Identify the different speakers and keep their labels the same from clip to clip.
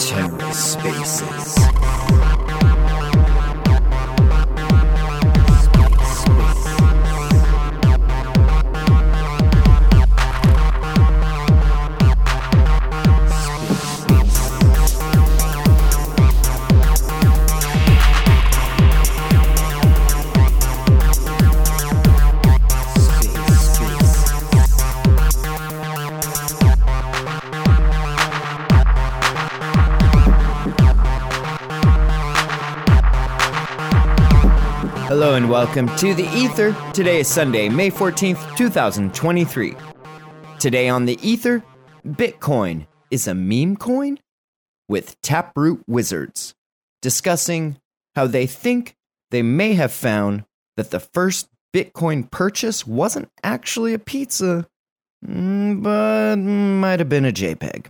Speaker 1: TerraSpaces. Hello and welcome to the Ether. Today is Sunday, May 14th, 2023. Today on the Ether, Bitcoin is a meme coin with Taproot Wizards discussing how they think they may have found that the first Bitcoin purchase wasn't actually a pizza, mm, but might have been a JPEG.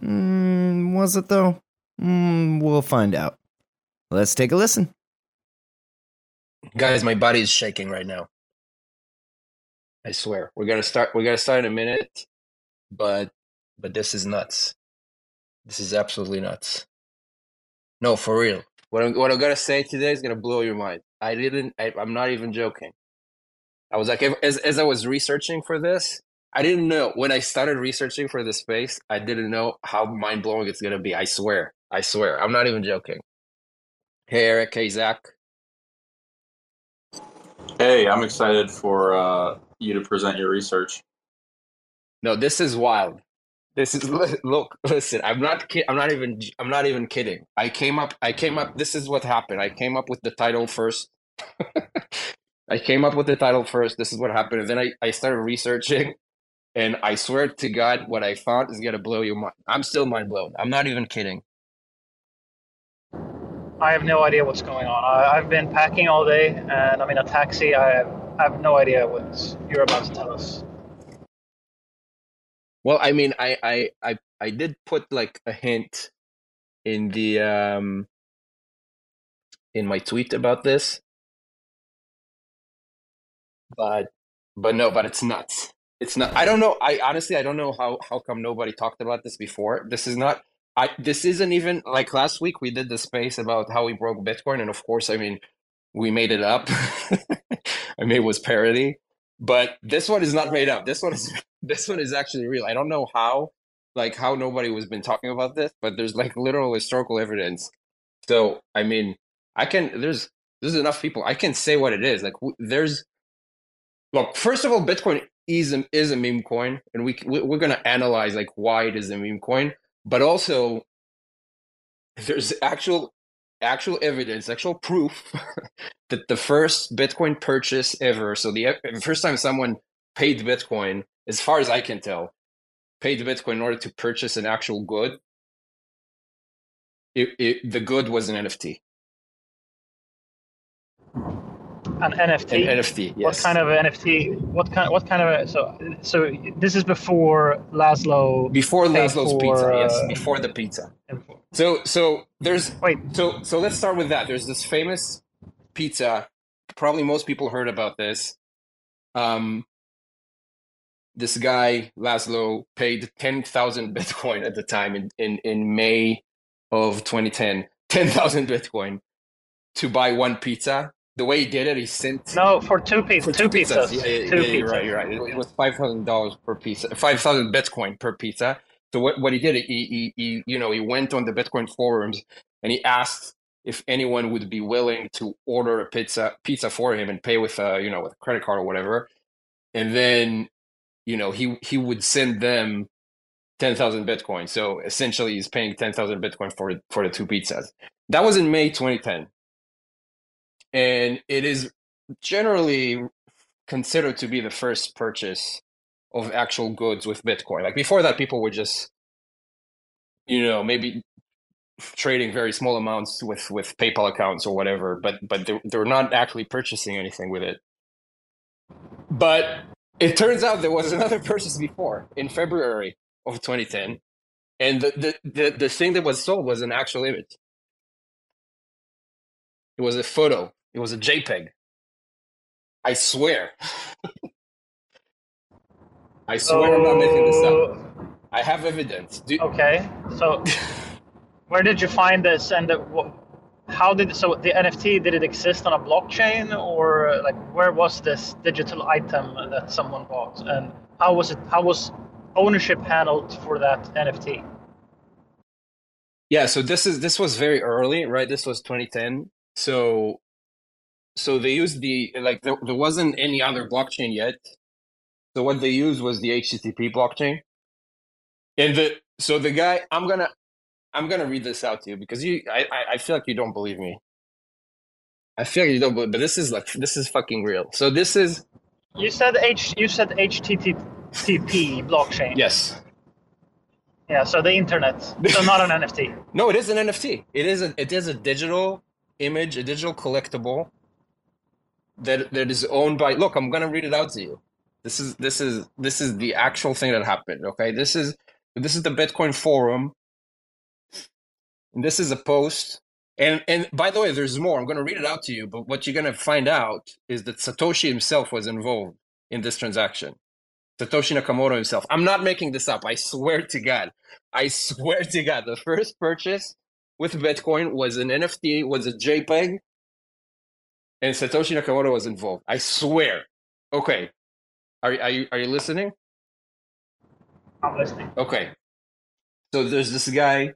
Speaker 1: Mm, was it though? Mm, we'll find out. Let's take a listen.
Speaker 2: Guys, my body is shaking right now. I swear. We're gonna start we're gonna start in a minute, but but this is nuts. This is absolutely nuts. No, for real. What I'm what I'm gonna say today is gonna blow your mind. I didn't I, I'm not even joking. I was like as as I was researching for this, I didn't know when I started researching for this space, I didn't know how mind blowing it's gonna be. I swear. I swear. I'm not even joking. Hey Eric, hey Zack.
Speaker 3: Hey, I'm excited for uh, you to present your research.
Speaker 2: No, this is wild. This is look. Listen, I'm not. ki- I'm not even. I'm not even kidding. I came up. I came up. This is what happened. I came up with the title first. I came up with the title first. This is what happened, and then I, I started researching, and I swear to God, what I found is gonna blow your mind. I'm still mind blown. I'm not even kidding.
Speaker 4: I have no idea what's going on. I, I've been packing all day, and I'm in a taxi. I have, I have no idea what you're about to tell us.
Speaker 2: Well, I mean, I I I I did put like a hint in the um in my tweet about this, but but no, but it's nuts. It's not. I don't know. I honestly, I don't know how how come nobody talked about this before. This is not. I this isn't even like last week we did the space about how we broke Bitcoin, and of course, I mean, we made it up. I mean, it was parody, but this one is not made up. This one is this one is actually real. I don't know how, like how nobody was been talking about this, but there's like literal historical evidence. So I mean, I can. There's there's enough people. I can say what it is. Like there's Look, first of all, Bitcoin is a, is a meme coin, and we we- we're gonna analyze like why it is a meme coin, but also there's actual actual evidence, actual proof that the first Bitcoin purchase ever, so the first time someone paid Bitcoin, as far as I can tell, paid Bitcoin in order to purchase an actual good, it, it, the good was an NFT.
Speaker 4: An NFT.
Speaker 2: An NFT, Yes.
Speaker 4: What kind of NFT? What kind? What kind of? A, so so this is before Laszlo.
Speaker 2: Before Laszlo's
Speaker 4: for,
Speaker 2: pizza, yes, before the pizza. So so there's
Speaker 4: Wait,
Speaker 2: so so let's start with that. There's this famous pizza. Probably most people heard about this. Um, this guy Laszlo paid ten thousand Bitcoin at the time in in in May of 2010. Ten thousand Bitcoin to buy one pizza. The way he did it, he sent
Speaker 4: no, for two pizzas.
Speaker 2: for
Speaker 4: Two, pizzas.
Speaker 2: Yeah, yeah,
Speaker 4: two
Speaker 2: yeah, you're
Speaker 4: pizzas.
Speaker 2: right. You're right. It, it was five thousand dollars per pizza, five thousand Bitcoin per pizza. So what, what he did, he, he he you know he went on the Bitcoin forums and he asked if anyone would be willing to order a pizza pizza for him and pay with a you know with a credit card or whatever, and then you know he he would send them ten thousand Bitcoin. So essentially, he's paying ten thousand Bitcoin for for the two pizzas. That was in May 2010, and it is generally considered to be the first purchase of actual goods with Bitcoin. Like before that, people were just, you know, maybe trading very small amounts with with PayPal accounts or whatever, but but they're, they're not actually purchasing anything with it. But it turns out there was another purchase before in February of 2010, and the the the, the thing that was sold was an actual image. It was a photo. It was a JPEG. I swear. I swear I'm not making this up. I have evidence. Do,
Speaker 4: Okay, so where did you find this, and how did so the NFT did it exist on a blockchain, or like where was this digital item that someone bought, and how was it? How was ownership handled for that NFT?
Speaker 2: Yeah, so this is this was very early, right? This was 2010. So so they used the like there, there wasn't any other blockchain yet. So what they used was the HTTP blockchain. And the so the guy I'm gonna I'm gonna read this out to you because you I I, feel like you don't believe me. I feel like you don't believe, but this is like this is fucking real. So this is
Speaker 4: You said H. You said HTTP blockchain.
Speaker 2: yes.
Speaker 4: Yeah. So the internet. So not an NFT.
Speaker 2: No, it is an NFT. It is a it is a digital image, a digital collectible that that is owned by look, I'm gonna read it out to you. This is this is this is the actual thing that happened. Okay. This is this is the Bitcoin forum. And this is a post. And and by the way, there's more. I'm gonna read it out to you, but what you're gonna find out is that Satoshi himself was involved in this transaction. Satoshi Nakamoto himself. I'm not making this up. I swear to God. I swear to God, the first purchase with Bitcoin was an NFT, was a JPEG, and Satoshi Nakamoto was involved. I swear. Okay. Are, are, you, are you listening?
Speaker 4: I'm listening.
Speaker 2: Okay. So there's this guy.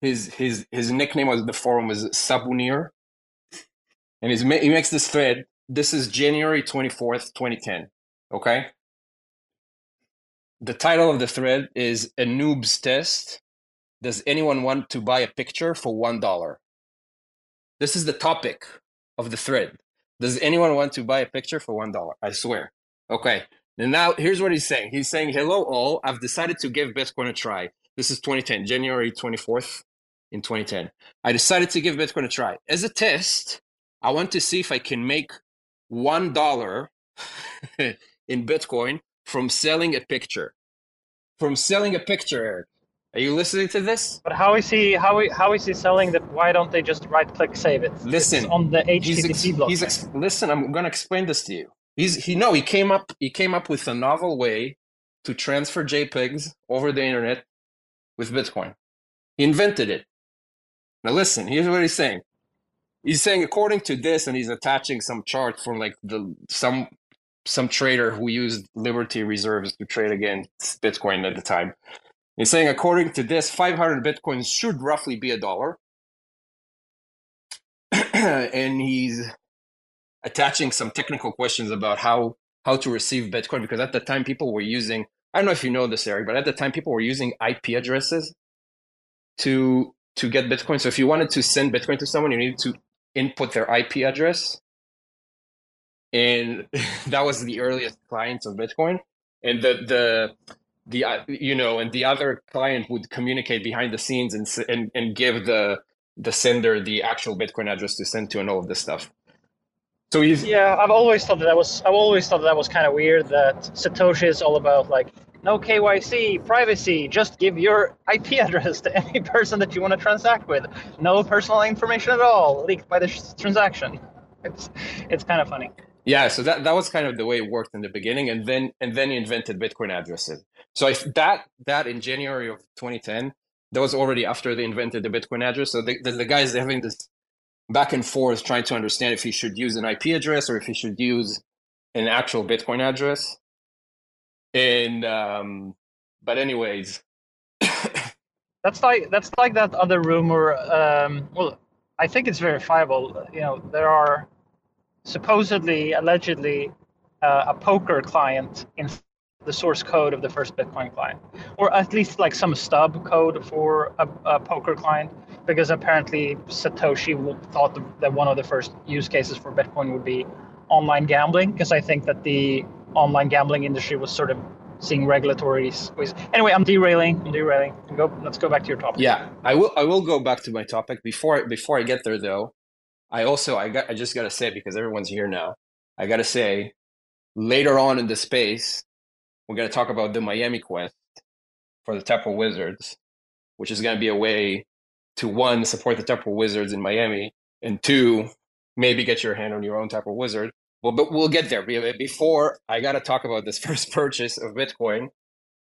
Speaker 2: His his his nickname was the forum was Sabunir, and he's he makes this thread. This is January twenty fourth, twenty ten. Okay. The title of the thread is a noob's test. Does anyone want to buy a picture for one dollar? This is the topic of the thread. Does anyone want to buy a picture for one dollar? I swear. Okay. And now here's what he's saying. He's saying, "Hello all. I've decided to give Bitcoin a try. This is 2010, January 24th in 2010. I decided to give Bitcoin a try. As a test, I want to see if I can make one dollar in Bitcoin from selling a picture. From selling a picture, Eric. Are you listening to this?
Speaker 4: But how is he? How how is he selling that? Why don't they just right click save it?
Speaker 2: Listen,
Speaker 4: It's on the
Speaker 2: He's
Speaker 4: HTTP
Speaker 2: ex-
Speaker 4: blockchain.
Speaker 2: he's ex- listen. I'm going to explain this to you. He's he no. He came up. He came up with a novel way to transfer JPEGs over the internet with Bitcoin. He invented it. Now listen. Here's what he's saying. He's saying according to this, and he's attaching some chart from like the some some trader who used Liberty reserves to trade against Bitcoin at the time. He's saying according to this, 500 Bitcoins should roughly be a dollar. and he's attaching some technical questions about how how to receive Bitcoin because at the time people were using I don't know if you know this Eric, but at the time people were using IP addresses to to get Bitcoin. So if you wanted to send Bitcoin to someone, you needed to input their IP address, and that was the earliest clients of Bitcoin. And the the the uh, you know, and the other client would communicate behind the scenes and and and give the the sender the actual Bitcoin address to send to and all of this stuff. So he's
Speaker 4: Yeah, I've always thought that, that was. I've always thought that, that was kind of weird. That Satoshi is all about like no KYC, privacy. Just give your IP address to any person that you want to transact with. No personal information at all leaked by the transaction. It's it's kind of funny.
Speaker 2: Yeah, so that, that was kind of the way it worked in the beginning, and then and then he invented Bitcoin addresses. So if that that in January of 2010, that was already after they invented the Bitcoin address. So the, the, the guys having this back and forth trying to understand if he should use an IP address or if he should use an actual Bitcoin address. And um, but anyways,
Speaker 4: That's like that's like that other rumor. Um, well, I think it's verifiable. You know, there are supposedly, allegedly, uh, a poker client in the source code of the first Bitcoin client, or at least like some stub code for a, a poker client, because apparently Satoshi thought that one of the first use cases for Bitcoin would be online gambling, because I think that the online gambling industry was sort of seeing regulatory squeeze. Anyway, I'm derailing. I'm derailing. Go. Let's go back to your topic.
Speaker 2: Yeah, I will. I will go back to my topic before before I get there, though. I also I got I just gotta say because everyone's here now. I gotta say later on in the space we're gonna talk about the Miami Quest for the Taproot Wizards, which is gonna be a way to one support the Taproot Wizards in Miami, and two maybe get your hand on your own Taproot Wizard. Well, but we'll get there. Before I got to talk about this first purchase of Bitcoin,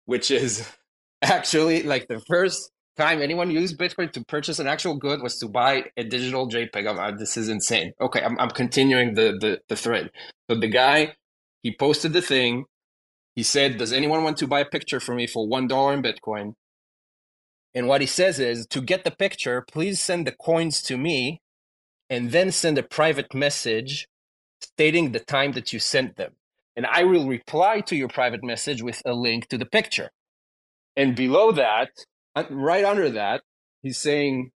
Speaker 2: which is actually like the first time anyone used Bitcoin to purchase an actual good was to buy a digital JPEG. I'm, uh, this is insane. Okay, I'm, I'm continuing the, the, the thread. So the guy, he posted the thing. He said, Does anyone want to buy a picture for me for $1 in Bitcoin? And what he says is, To get the picture, please send the coins to me and then send a private message stating the time that you sent them. And I will reply to your private message with a link to the picture. And below that, Uh, right under that, he's saying,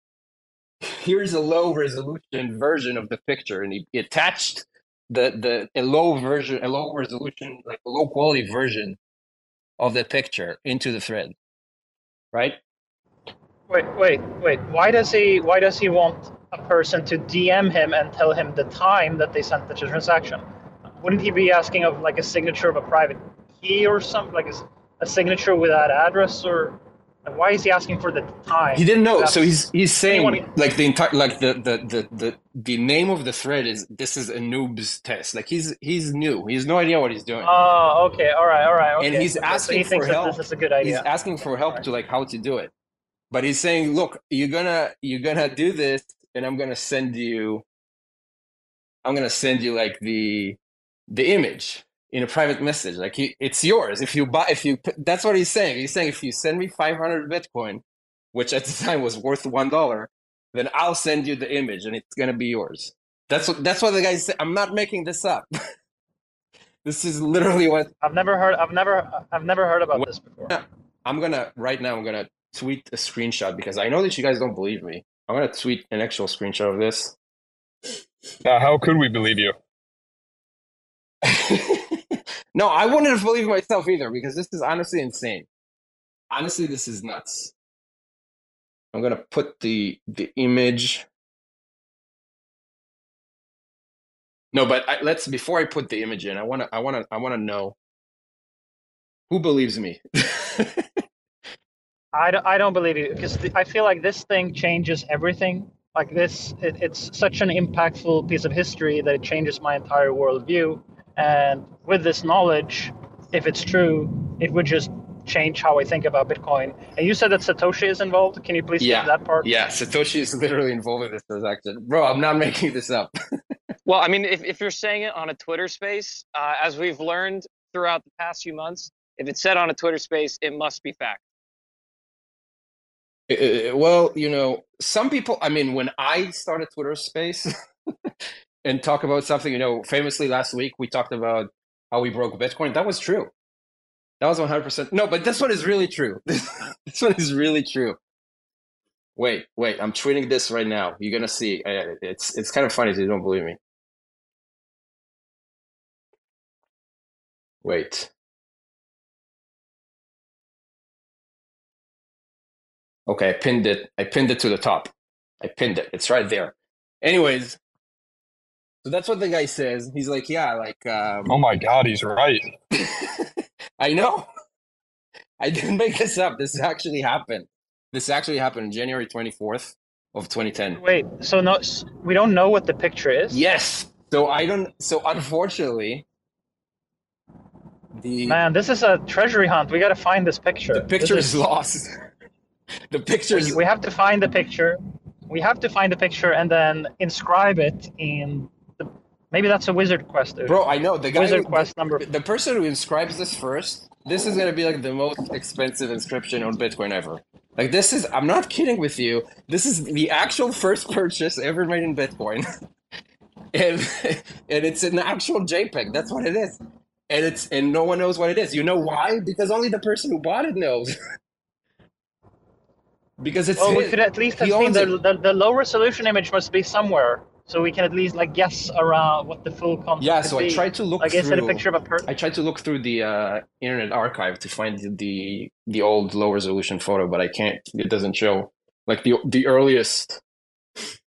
Speaker 2: here's a low resolution version of the picture. And he attached the, the a low version, a low resolution, like a low quality version of the picture into the thread. Right?
Speaker 4: Wait, wait, wait. Why does he why does he want a person to DM him and tell him the time that they sent the transaction? Wouldn't he be asking of like a signature of a private key or something, like a, a signature with that address, or why is he asking for the time?
Speaker 2: He didn't know,
Speaker 4: That's-
Speaker 2: so he's he's saying
Speaker 4: anyone-
Speaker 2: like the entire like the, the the the the name of the thread is this is a noob's test. Like he's he's new. He has no idea what he's doing.
Speaker 4: Oh, okay, all right, all right. Okay.
Speaker 2: And he's
Speaker 4: Okay, so
Speaker 2: asking
Speaker 4: he
Speaker 2: for help.
Speaker 4: This is a good
Speaker 2: he's asking for help to like how to do it but he's saying look you're gonna you're gonna do this and i'm gonna send you i'm gonna send you like the the image in a private message like he, it's yours if you buy if you that's what he's saying he's saying if you send me 500 bitcoin which at the time was worth one dollar then i'll send you the image and it's gonna be yours that's what that's what the guy said i'm not making this up this is literally what
Speaker 4: I've never heard. I've never. I've never heard about this before.
Speaker 2: I'm gonna right now. I'm gonna tweet a screenshot because I know that you guys don't believe me. I'm gonna tweet an actual screenshot of this.
Speaker 5: Uh, how could we believe you?
Speaker 2: no, I wouldn't have believed myself either because this is honestly insane. Honestly, this is nuts. I'm gonna put the the image. No, but I, let's before I put the image in, I wanna I wanna I wanna know who believes me.
Speaker 4: I don't, I don't believe you because I feel like this thing changes everything. Like this, it, it's such an impactful piece of history that it changes my entire worldview. And with this knowledge, if it's true, it would just change how I think about Bitcoin. And you said that Satoshi is involved. Can you please
Speaker 2: Yeah.
Speaker 4: that part?
Speaker 2: yeah, Satoshi is literally involved in this transaction, bro. I'm not making this up.
Speaker 6: Well, I mean, if, if you're saying it on a Twitter space, uh, as we've learned throughout the past few months, if it's said on a Twitter space, it must be fact.
Speaker 2: Uh, well, you know, some people, I mean, when I started Twitter Space and talk about something, you know, famously last week we talked about how we broke Bitcoin. That was true. That was 100%. No, but this one is really true. this one is really true. Wait, wait, I'm tweeting this right now. You're going to see. It's it's kind of funny if you don't believe me. Wait. Okay, I pinned it. I pinned it to the top. I pinned it. It's right there. Anyways, so that's what the guy says. He's like, yeah, like um,
Speaker 5: Oh my God, he's right.
Speaker 2: I know. I didn't make this up. This actually happened. This actually happened January 24th of 2010.
Speaker 4: Wait, so no, we don't know what the picture is.
Speaker 2: Yes. So I don't so unfortunately the
Speaker 4: Man, this is a treasury hunt. We got to find this picture.
Speaker 2: the picture
Speaker 4: This
Speaker 2: is lost. the picture is
Speaker 4: we have to find the picture. We have to find the picture and then inscribe it in. The, maybe that's a wizard quest, dude.
Speaker 2: Bro, I know the guy
Speaker 4: wizard
Speaker 2: who,
Speaker 4: quest number.
Speaker 2: the person who inscribes this first, this is gonna be like the most expensive inscription on Bitcoin ever. Like this is, I'm not kidding with you. This is the actual first purchase ever made in Bitcoin, and and it's an actual JPEG. That's what it is, and it's and no one knows what it is. You know why? Because only the person who bought it knows. because it's
Speaker 4: Well, we could at least have seen the, the the low resolution image must be somewhere, so we can at least like guess around what the full content.
Speaker 2: Yeah, so I tried to look
Speaker 4: Like, is it a picture of a person?
Speaker 2: I tried to look through the uh, Internet Archive to find the the old low resolution photo, but I can't. It doesn't show like the the earliest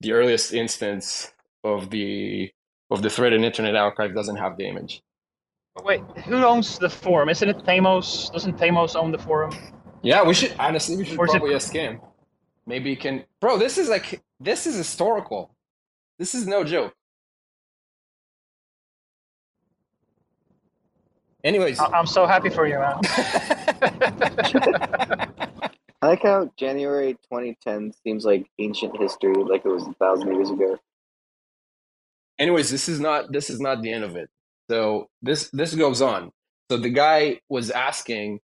Speaker 2: the earliest instance of the of the thread in Internet Archive doesn't have the image.
Speaker 4: Wait, who owns the forum? Isn't it theymos? Doesn't theymos own the forum?
Speaker 2: Yeah, we should honestly we should
Speaker 4: Or is it-
Speaker 2: probably ask him. Maybe he can. Bro, this is like this is historical. This is no joke. Anyways,
Speaker 4: I- I'm so happy for you, man.
Speaker 7: I like how January 2010 seems like ancient history, like it was a thousand years ago.
Speaker 2: anyways, this is not this is not the end of it. So this this goes on. So the guy was asking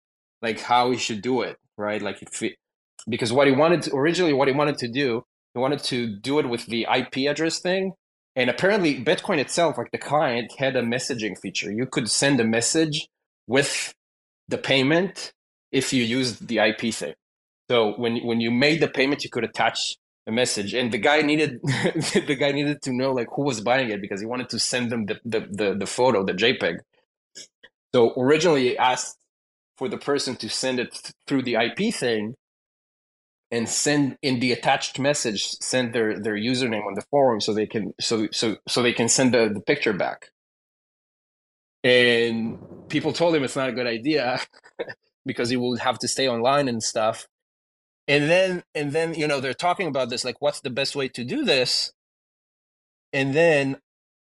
Speaker 2: like how he should do it, right? Like if he, because what he wanted to, originally what he wanted to do, he wanted to do it with the IP address thing. And apparently Bitcoin itself, like the client had a messaging feature. You could send a message with the payment if you used the IP thing. So when when you made the payment, you could attach a message, and the guy needed the guy needed to know like who was buying it because he wanted to send them the the the, the photo, the JPEG. So originally, he asked for the person to send it th- through the IP thing, and send in the attached message, send their their username on the forum so they can so so so they can send the, the picture back. And people told him it's not a good idea because he will have to stay online and stuff and then and then you know they're talking about this like what's the best way to do this and then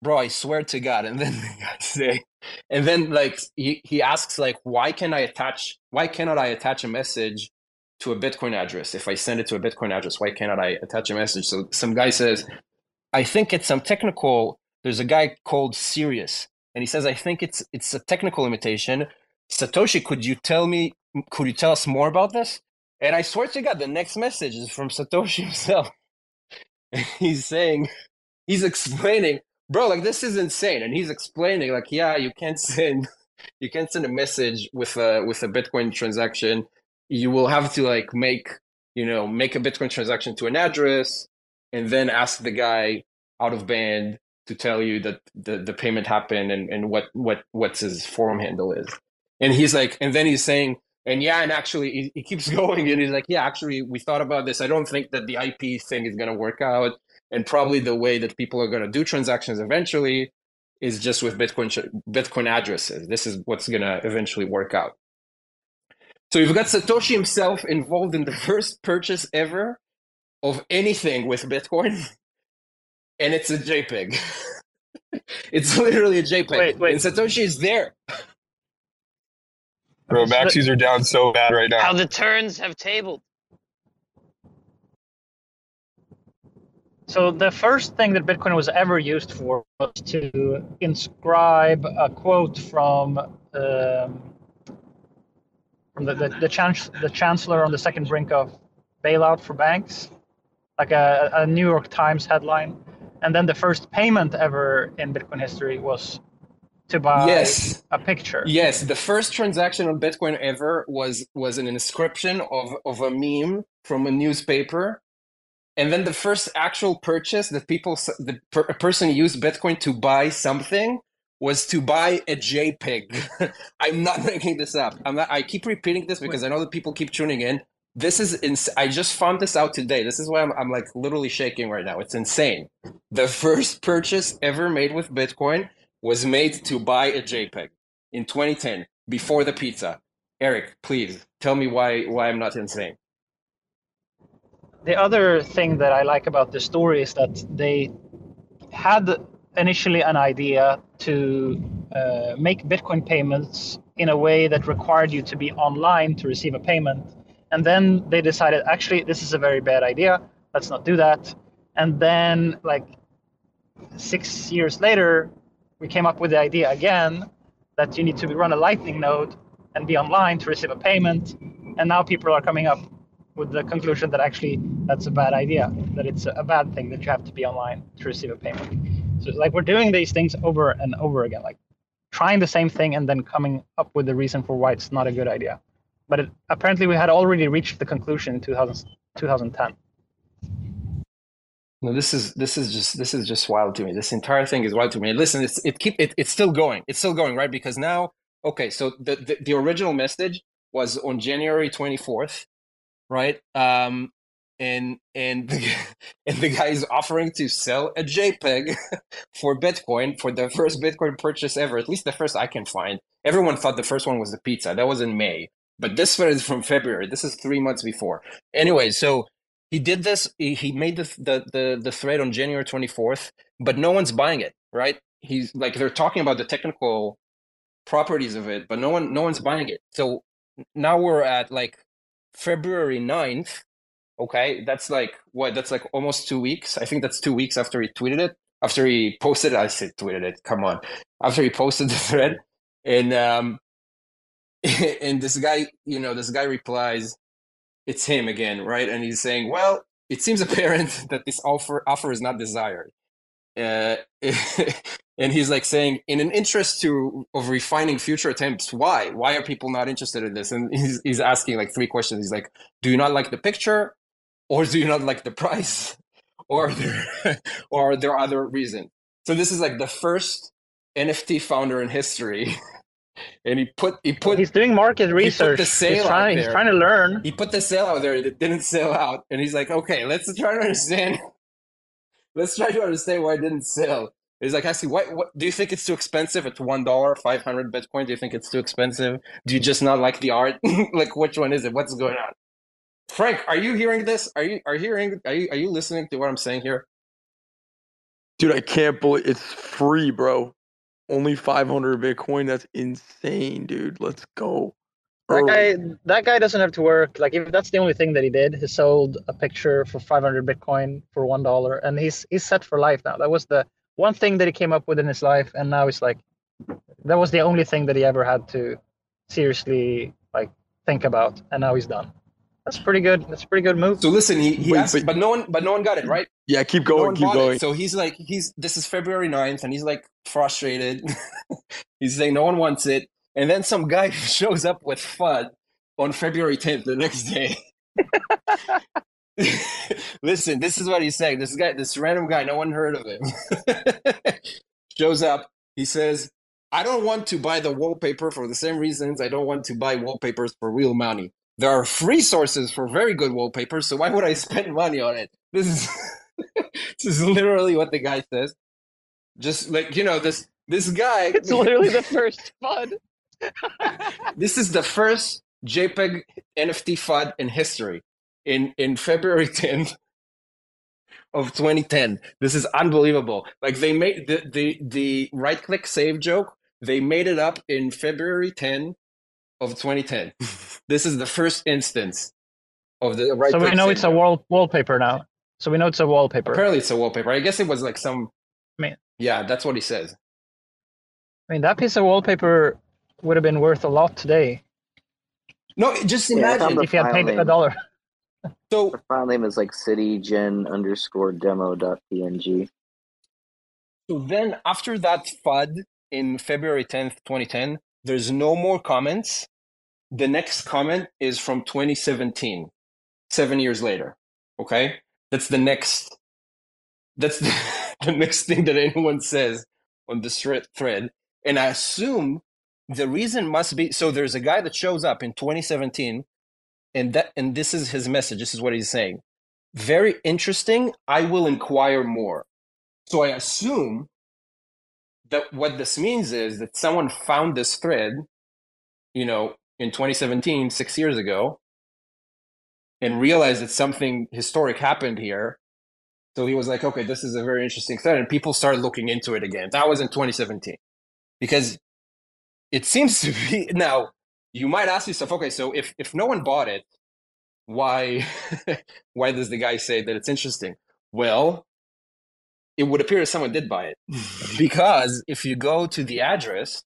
Speaker 2: bro i swear to god and then the say and then like he, he asks like why can i attach why cannot i attach a message to a bitcoin address if i send it to a bitcoin address why cannot i attach a message so some guy says i think it's some technical there's a guy called sirius and he says i think it's it's a technical limitation satoshi could you tell me could you tell us more about this and I swear to God, the next message is from Satoshi himself. he's saying, he's explaining, bro, like this is insane. And he's explaining, like, yeah, you can't send, you can't send a message with a with a Bitcoin transaction. You will have to like make, you know, make a Bitcoin transaction to an address, and then ask the guy out of band to tell you that the, the payment happened and, and what what what's his forum handle is. And he's like, and then he's saying, and yeah, and actually, he, he keeps going, and he's like, yeah, actually, we thought about this. I don't think that the IP thing is going to work out, and probably the way that people are going to do transactions eventually is just with Bitcoin Bitcoin addresses. This is what's going to eventually work out. So you've got Satoshi himself involved in the first purchase ever of anything with Bitcoin, and it's a JPEG. it's literally a JPEG,
Speaker 4: Wait, wait.
Speaker 2: and Satoshi is there.
Speaker 5: Bro, maxis are down so bad right now.
Speaker 6: How the turns have tabled.
Speaker 4: So the first thing that Bitcoin was ever used for was to inscribe a quote from um, from the the, the, chance, the chancellor on the second brink of bailout for banks, like a, a New York Times headline. And then the first payment ever in Bitcoin history was to buy
Speaker 2: Yes.
Speaker 4: a picture.
Speaker 2: Yes, the first transaction on Bitcoin ever was was an inscription of of a meme from a newspaper, and then the first actual purchase that people the per, a person used Bitcoin to buy something was to buy a JPEG. I'm not making this up. I'm not. I keep repeating this because I know that people keep tuning in. This is ins- I just found this out today. This is why I'm I'm like literally shaking right now. It's insane. The first purchase ever made with Bitcoin was made to buy a JPEG in 2010 before the pizza. Eric, please tell me why why I'm not insane.
Speaker 4: The other thing that I like about the story is that they had initially an idea to uh, make Bitcoin payments in a way that required you to be online to receive a payment. And then they decided, actually, this is a very bad idea. Let's not do that. And then, like six years later, we came up with the idea again that you need to run a Lightning node and be online to receive a payment. And now people are coming up with the conclusion that actually that's a bad idea, that it's a bad thing that you have to be online to receive a payment. So like we're doing these things over and over again, like trying the same thing and then coming up with the reason for why it's not a good idea. But it, apparently we had already reached the conclusion in 2000, 2010.
Speaker 2: No, this is this is just this is just wild to me. This entire thing is wild to me. Listen, it's it keep it, it's still going. It's still going, right? Because now, okay, so the the, the original message was on January 24th, right? Um and and the, and the guy is offering to sell a JPEG for Bitcoin for the first Bitcoin purchase ever. At least the first I can find. Everyone thought the first one was the pizza. That was in May, but this one is from February. This is three months before. Anyway, so he did this. He, he made the, the the the thread on January 24th, but no one's buying it. Right? He's like they're talking about the technical properties of it, but no one no one's buying it. So now we're at like February 9th. Okay, that's like what? That's like almost two weeks. I think that's two weeks after he tweeted it. After he posted, it, I said tweeted it. Come on, after he posted the thread, and um, and this guy, you know, this guy replies, "It's him again, right?" And he's saying, "Well, it seems apparent that this offer offer is not desired." Uh, and he's like saying, in an interest to of refining future attempts, why? Why are people not interested in this? And he's he's asking like three questions. He's like, do you not like the picture, or do you not like the price, or are there, or are there other reasons? So this is like the first NFT founder in history. And he put he put
Speaker 4: he's doing market research.
Speaker 2: the sale
Speaker 4: he's,
Speaker 2: out
Speaker 4: trying, he's
Speaker 2: there.
Speaker 4: trying to learn.
Speaker 2: he put the sale out there. That didn't sell out. And he's like okay let's try to understand let's try to understand why it didn't sell. He's like actually what, what do you think it's too expensive? It's one dollar 500 bitcoin. Do you think it's too expensive? Do you just not like the art? Like which one is it? What's going on frank are you hearing this are you are hearing are you are you listening to what i'm saying here
Speaker 8: Dude, I can't believe it's free, bro. Only 500 Bitcoin. That's insane, dude. Let's go.
Speaker 4: That guy, that guy doesn't have to work. Like if that's the only thing that he did, he sold a picture for 500 Bitcoin for one dollar, and he's he's set for life now. That was the one thing that he came up with in his life, and now it's like that was the only thing that he ever had to seriously like think about, and now he's done. That's pretty good. That's a pretty good move.
Speaker 2: so listen he, he
Speaker 8: Wait,
Speaker 2: asked
Speaker 8: but-
Speaker 2: but no one but no one got it right
Speaker 8: Yeah, keep going,
Speaker 2: one
Speaker 8: keep
Speaker 2: bought it.
Speaker 8: going.
Speaker 2: So he's like, he's this is February 9th, and he's like frustrated. he's saying no one wants it. And then some guy shows up with FUD on February 10th, the next day. Listen, this is what he's saying. This guy, this random guy, no one heard of him, shows up. He says, I don't want to buy the wallpaper for the same reasons I don't want to buy wallpapers for real money. There are free sources for very good wallpapers, so why would I spend money on it? This is this is literally what the guy says. Just like you know, this this guy.
Speaker 6: It's literally the first fun.
Speaker 2: this is the first JPEG NFT FUD in history. In in February 10th of 2010. This is unbelievable. Like they made the the the right click save joke. They made it up in February 10 of 2010. this is the first instance of the right.
Speaker 4: so we know it's a wall wallpaper now. So we know it's a wallpaper.
Speaker 2: Apparently, it's a wallpaper. I guess it was like some.
Speaker 4: Man.
Speaker 2: Yeah, that's what he says.
Speaker 4: I mean, that piece of wallpaper would have been worth a lot today
Speaker 2: No, just
Speaker 7: Yeah, I found
Speaker 2: imagine.
Speaker 7: the
Speaker 4: if you had
Speaker 7: file
Speaker 4: paid a dollar.
Speaker 2: So
Speaker 7: The file name is like citygen underscore demo dot png.
Speaker 2: So then after that FUD in February 10th, 2010, there's no more comments. The next comment is from 2017, seven years later. Okay? That's the next that's the, the next thing that anyone says on this thread thread. And I assume the reason must be so there's a guy that shows up in 2017 and that and this is his message. This is what he's saying. Very interesting. I will inquire more. So I assume that what this means is that someone found this thread, you know, in 2017, six years ago, and realized that something historic happened here. So he was like, okay, this is a very interesting thread. And people started looking into it again. That was in 2017. Because it seems to be now, you might ask yourself, okay, so if, if no one bought it, why why does the guy say that it's interesting? Well, it would appear that someone did buy it because if you go to the address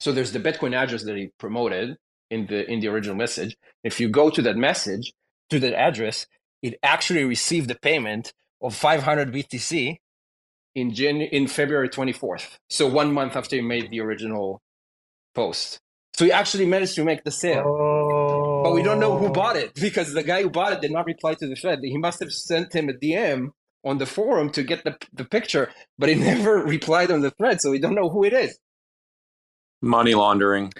Speaker 2: so there's the bitcoin address that he promoted in the in the original message if you go to that message to that address it actually received a payment of 500 btc in Jan- in february 24th so one month after he made the original post so he actually managed to make the sale
Speaker 4: Oh.
Speaker 2: but we don't know who bought it because the guy who bought it did not reply to the thread. He must have sent him a DM on the forum to get the, the picture, but he never replied on the thread, so we don't know who it is.
Speaker 3: Money laundering.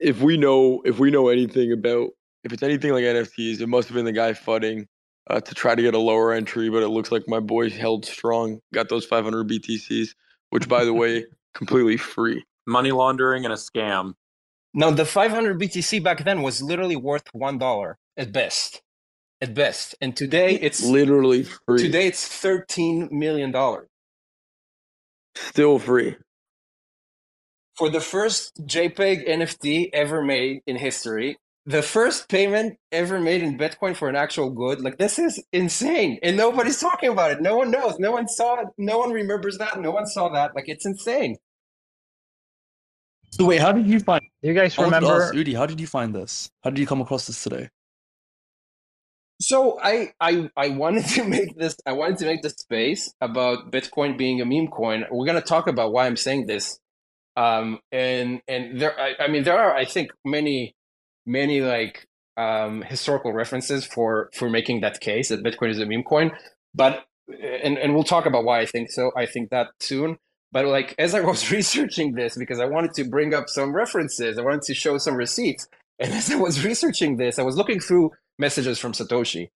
Speaker 8: if we know if we know anything about if it's anything like NFTs, it must have been the guy fudding uh, to try to get a lower entry, but it looks like my boy held strong, got those 500 BTCs, which by the way, completely free.
Speaker 3: Money laundering and a scam.
Speaker 2: Now, the 500 BTC back then was literally worth $1 at best. At best. And today it's
Speaker 8: Literally free.
Speaker 2: today it's 13 million dollars.
Speaker 8: Still free.
Speaker 2: for the first JPEG NFT ever made in history, the first payment ever made in Bitcoin for an actual good. Like this is insane, and nobody's talking about it. No one knows. No one saw it. No one remembers that. No one saw that. Like it's insane.
Speaker 9: So wait, how did you find?
Speaker 4: Do you guys
Speaker 9: I wanted to
Speaker 4: remember?
Speaker 9: ask Udi, how did you find this? How did you come across this today?
Speaker 2: So I I I wanted to make this. I wanted to make this space about Bitcoin being a meme coin. We're gonna talk about why I'm saying this. Um, and and there, I, I mean, there are I think many many like um, historical references for for making that case that Bitcoin is a meme coin. But and and we'll talk about why I think so. I think that soon. But like as I was researching this, because I wanted to bring up some references, I wanted to show some receipts. And as I was researching this, I was looking through messages from Satoshi,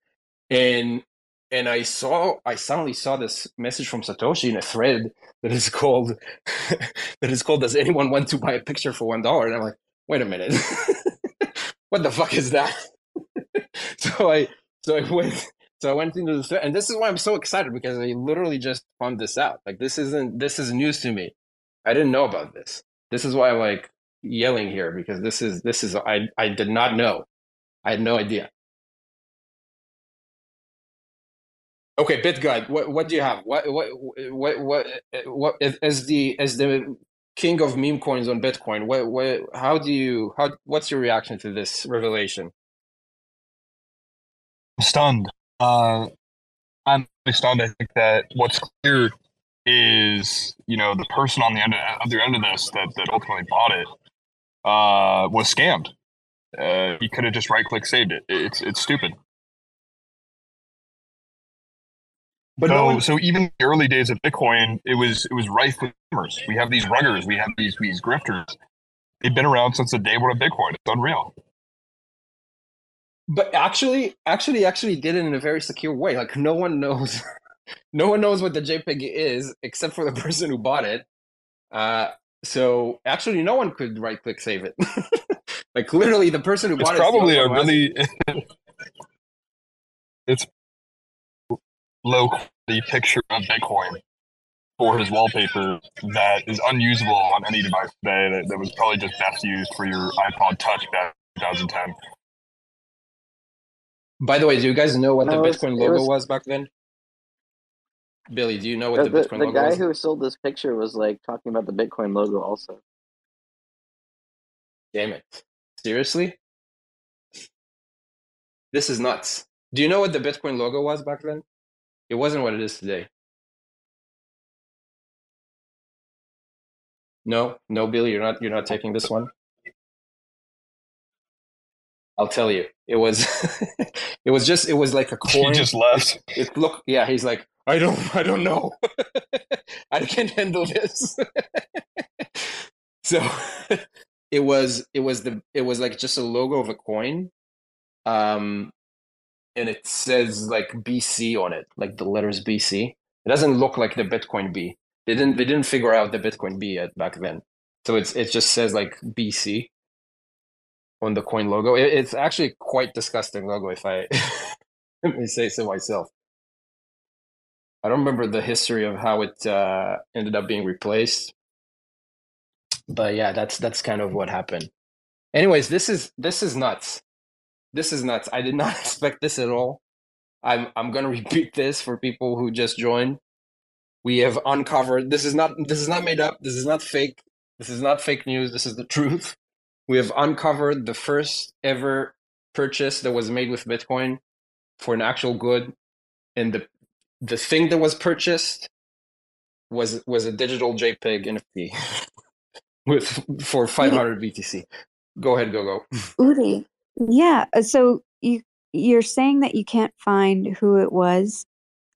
Speaker 2: and and I saw I suddenly saw this message from Satoshi in a thread that is called that is called Does anyone want to buy a picture for one dollar? And I'm like, wait a minute, what the fuck is that? so I so I went so I went into the thread, and this is why I'm so excited because I literally just found this out. Like this isn't this is news to me. I didn't know about this. This is why I'm like yelling here because this is this is I I did not know. I had no idea. Okay, BitGod, what what do you have? What what what what as the as the king of meme coins on Bitcoin? What what how do you how what's your reaction to this revelation?
Speaker 5: I'm stunned. Uh, I'm stunned. I think that what's clear is, you know, the person on the end of, other end of this that, that ultimately bought it uh, was scammed. Uh, he could have just right click saved it. It's it's stupid.
Speaker 2: But
Speaker 5: so,
Speaker 2: no one,
Speaker 5: so even in the early days of Bitcoin, it was it was rife with scammers. We have these ruggers, we have these these grifters. They've been around since the day one of Bitcoin. It's unreal.
Speaker 2: but actually actually actually did it in a very secure way. Like no one knows no one knows what the JPEG is except for the person who bought it. Uh, so actually, no one could right click save it. like literally, the person who
Speaker 5: It's
Speaker 2: bought it. the
Speaker 5: probably a
Speaker 2: one who has it.
Speaker 5: really it's low quality picture of Bitcoin for his wallpaper that is unusable on any device today. That, that was probably just best used for your iPod Touch back in 2010.
Speaker 2: By the way, do you guys know what
Speaker 7: No,
Speaker 2: the
Speaker 7: it was-
Speaker 2: Bitcoin logo
Speaker 7: was-
Speaker 2: was back then? Billy, do you know what
Speaker 7: The,
Speaker 2: the,
Speaker 7: the,
Speaker 2: Bitcoin
Speaker 7: the
Speaker 2: logo
Speaker 7: guy
Speaker 2: was?
Speaker 7: who sold this picture was like talking about the Bitcoin logo also.
Speaker 2: Damn it. Seriously? This is nuts. Do you know what the Bitcoin logo was back then? It wasn't what it is today. No, no, Billy, you're not you're not taking this one. I'll tell you. It was it was just it was like a coin.
Speaker 5: He just left.
Speaker 2: It look yeah, he's like, I don't I don't know. I can't handle this. so it was it was the it was like just a logo of a coin. Um and it says like BC on it, like the letters BC. It doesn't look like the Bitcoin B. They didn't they didn't figure out the Bitcoin B yet back then. So it's it just says like BC on the coin logo. It, it's actually quite disgusting logo if I let me say so myself. I don't remember the history of how it uh, ended up being replaced, but yeah, that's that's kind of what happened. Anyways, this is this is nuts. This is nuts. I did not expect this at all. I'm I'm gonna repeat this for people who just joined. We have uncovered. This is not this is not made up. This is not fake. This is not fake news. This is the truth. We have uncovered the first ever purchase that was made with Bitcoin for an actual good, and the the thing that was purchased was was a digital JPEG NFT with for 500 BTC. Go ahead, go go.
Speaker 10: Udi. Yeah. uh, So you you're saying that you can't find who it was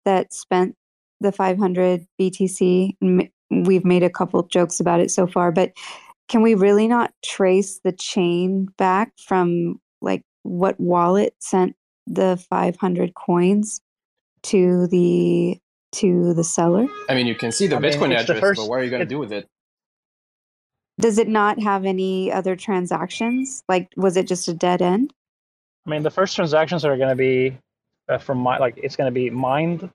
Speaker 10: that spent the 500 BTC. We've made a couple jokes about it so far, but can we really not trace the chain back from like what wallet sent the 500 coins to the to the seller?
Speaker 2: I mean, you can see the
Speaker 4: I mean,
Speaker 2: Bitcoin
Speaker 4: the
Speaker 2: address,
Speaker 4: first-
Speaker 2: but what are you going to do with it?
Speaker 10: Does it not have any other transactions? Like, was it just a dead end?
Speaker 4: I mean, the first transactions are going to be uh, from my like it's going to be mined.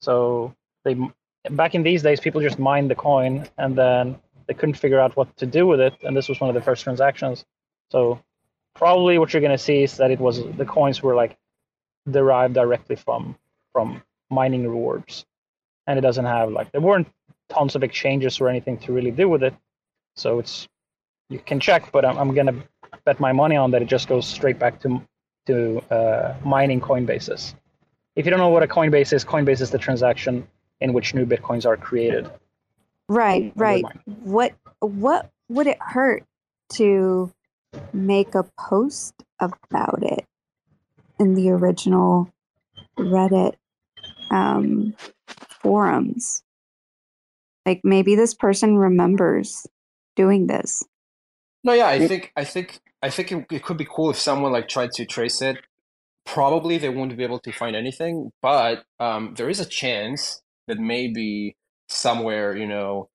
Speaker 4: So they back in these days, people just mined the coin and then they couldn't figure out what to do with it, and this was one of the first transactions. So probably what you're going to see is that it was the coins were like derived directly from from mining rewards, and it doesn't have like there weren't tons of exchanges or anything to really do with it. So it's you can check, but I'm, I'm gonna bet my money on that it just goes straight back to to uh, mining Coinbases. If you don't know what a Coinbase is, Coinbase is the transaction in which new bitcoins are created.
Speaker 10: Right, right. What what would it hurt to make a post about it in the original Reddit um, forums? Like maybe this person remembers doing this.
Speaker 2: No, yeah, I think I think I think it, it could be cool if someone like tried to trace it. Probably they won't be able to find anything, but um, there is a chance that maybe somewhere, you know,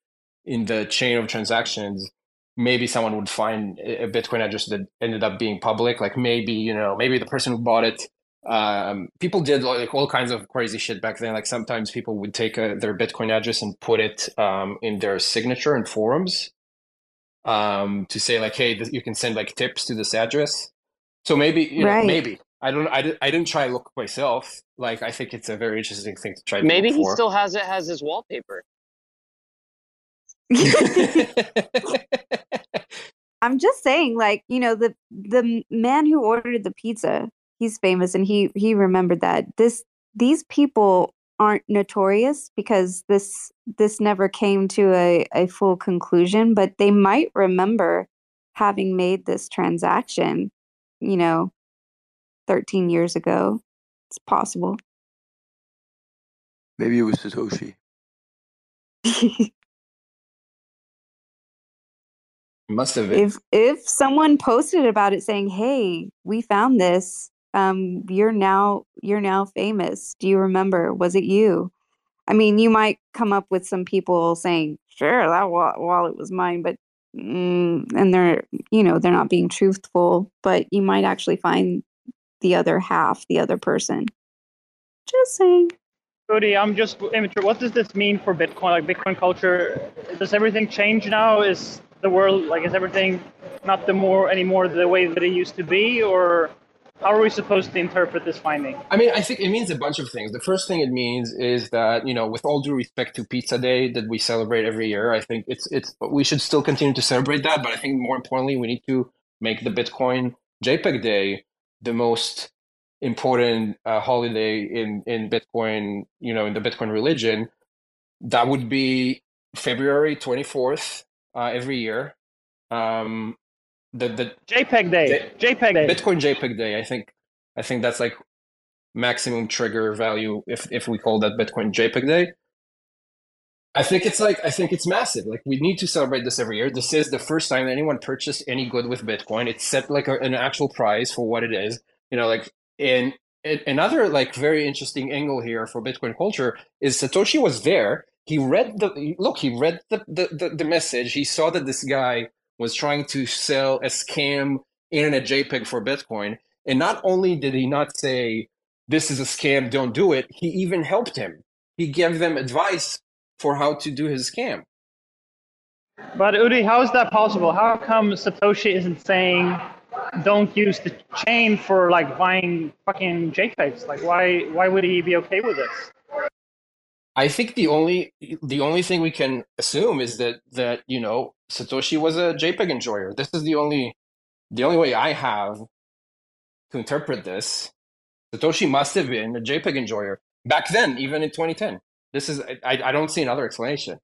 Speaker 2: in the chain of transactions, maybe someone would find a Bitcoin address that ended up being public. Like maybe, you know, maybe the person who bought it. Um, people did like all kinds of crazy shit back then. Like sometimes people would take a, their Bitcoin address and put it um, in their signature in forums um, to say like, hey, this, you can send like tips to this address. So maybe, you know, maybe I don't, I, I didn't try look myself. Like, I think it's a very interesting thing to try. To
Speaker 6: Maybe
Speaker 2: look
Speaker 6: he
Speaker 2: for.
Speaker 6: still has it as his wallpaper.
Speaker 10: I'm just saying, like you know, the the man who ordered the pizza, he's famous, and he he remembered that this these people aren't notorious because this this never came to a, a full conclusion, but they might remember having made this transaction, you know, 13 years ago. It's possible.
Speaker 8: Maybe it was Satoshi.
Speaker 2: Must have been.
Speaker 10: if if someone posted about it saying, "Hey, we found this. Um, you're now you're now famous. Do you remember? Was it you?" I mean, you might come up with some people saying, "Sure, that wa- wallet was mine," but mm, and they're you know they're not being truthful. But you might actually find the other half, the other person. Just saying.
Speaker 4: Cody, I'm just immature. What does this mean for Bitcoin? Like Bitcoin culture, does everything change now? Is the world like is everything not the more anymore the way that it used to be, or how are we supposed to interpret this finding?
Speaker 2: I mean, I think it means a bunch of things. The first thing it means is that you know, with all due respect to Pizza Day that we celebrate every year, I think it's it's we should still continue to celebrate that. But I think more importantly, we need to make the Bitcoin JPEG Day the most important uh, holiday in in Bitcoin. You know, in the Bitcoin religion, that would be February twenty fourth uh, every year. Um, the the
Speaker 4: JPEG Day, JPEG Day,
Speaker 2: Bitcoin JPEG Day. I think I think that's like maximum trigger value if if we call that Bitcoin JPEG Day. I think it's like I think it's massive. Like we need to celebrate this every year. This is the first time anyone purchased any good with Bitcoin. It's set like a, an actual price for what it is. You know, like in, in another like very interesting angle here for Bitcoin culture is Satoshi was there. He read the look. He read the the, the, the message. He saw that this guy was trying to sell a scam internet JPEG for Bitcoin. And not only did he not say, this is a scam, don't do it, he even helped him. He gave them advice for how to do his scam.
Speaker 4: But Udi, how is that possible? How come Satoshi isn't saying don't use the chain for like buying fucking JPEGs? Like why why would he be okay with this?
Speaker 2: I think the only the only thing we can assume is that that you know Satoshi was a JPEG enjoyer. This is the only the only way I have to interpret this. Satoshi must have been a JPEG enjoyer back then, even in 2010. This is I, I don't see another explanation.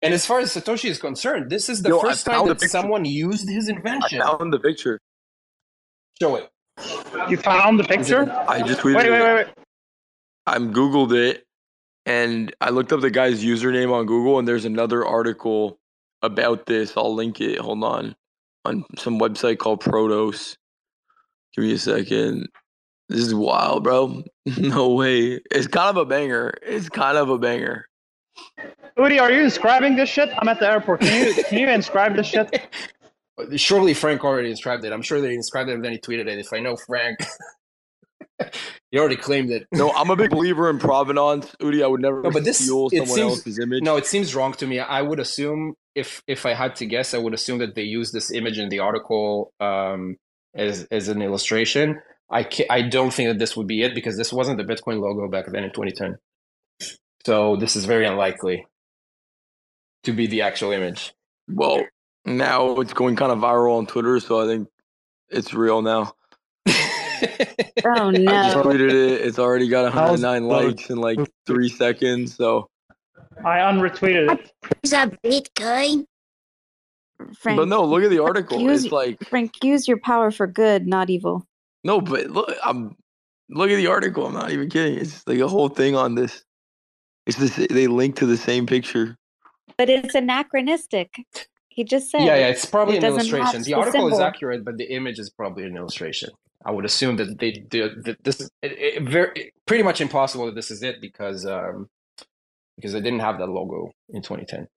Speaker 2: And as far as Satoshi is concerned, this is the
Speaker 8: Yo,
Speaker 2: first time that someone used his invention.
Speaker 8: I found the picture.
Speaker 2: Show it.
Speaker 4: You found the picture?
Speaker 8: I just tweeted
Speaker 4: Wait, wait, wait, wait.
Speaker 8: I'm googled it, and I looked up the guy's username on Google, and there's another article about this. I'll link it. Hold on, on some website called Protos. Give me a second. This is wild, bro. no way. It's kind of a banger. It's kind of a banger.
Speaker 4: Udi, are you inscribing this shit? I'm at the airport. Can you can you inscribe this shit?
Speaker 2: Surely Frank already inscribed it. I'm sure that he inscribed it and then he tweeted it. If I know Frank, you already claimed it.
Speaker 8: No, I'm a big believer in provenance, Udi. I would never
Speaker 2: No, but this
Speaker 8: steal someone
Speaker 2: seems
Speaker 8: else's image.
Speaker 2: no, it seems wrong to me. I would assume if if I had to guess, I would assume that they used this image in the article um, as as an illustration. I ca I don't think that this would be it because this wasn't the Bitcoin logo back then in 2010. So this is very unlikely to be the actual image.
Speaker 8: Well, now it's going kind of viral on Twitter, so I think it's real now.
Speaker 10: Oh no!
Speaker 8: I just
Speaker 10: no.
Speaker 8: tweeted it. It's already got 109 likes in like three seconds. So,
Speaker 4: I unretweeted it.
Speaker 11: Is a Bitcoin?
Speaker 10: Frank,
Speaker 8: but no, look at the article.
Speaker 10: use-
Speaker 8: It's like
Speaker 10: Frank, use your power for good, not evil.
Speaker 8: no, but look, I'm look at the article. I'm not even kidding. It's like a whole thing on this. It's this. They link to the same picture.
Speaker 10: But it's anachronistic. He just said.
Speaker 2: Yeah, yeah, it's probably
Speaker 10: It
Speaker 2: an illustration. The
Speaker 10: the
Speaker 2: article is accurate, but the image is probably an illustration. I would assume that they that. This is it, it, very pretty much impossible that this is it because um, because they didn't have that logo in 2010.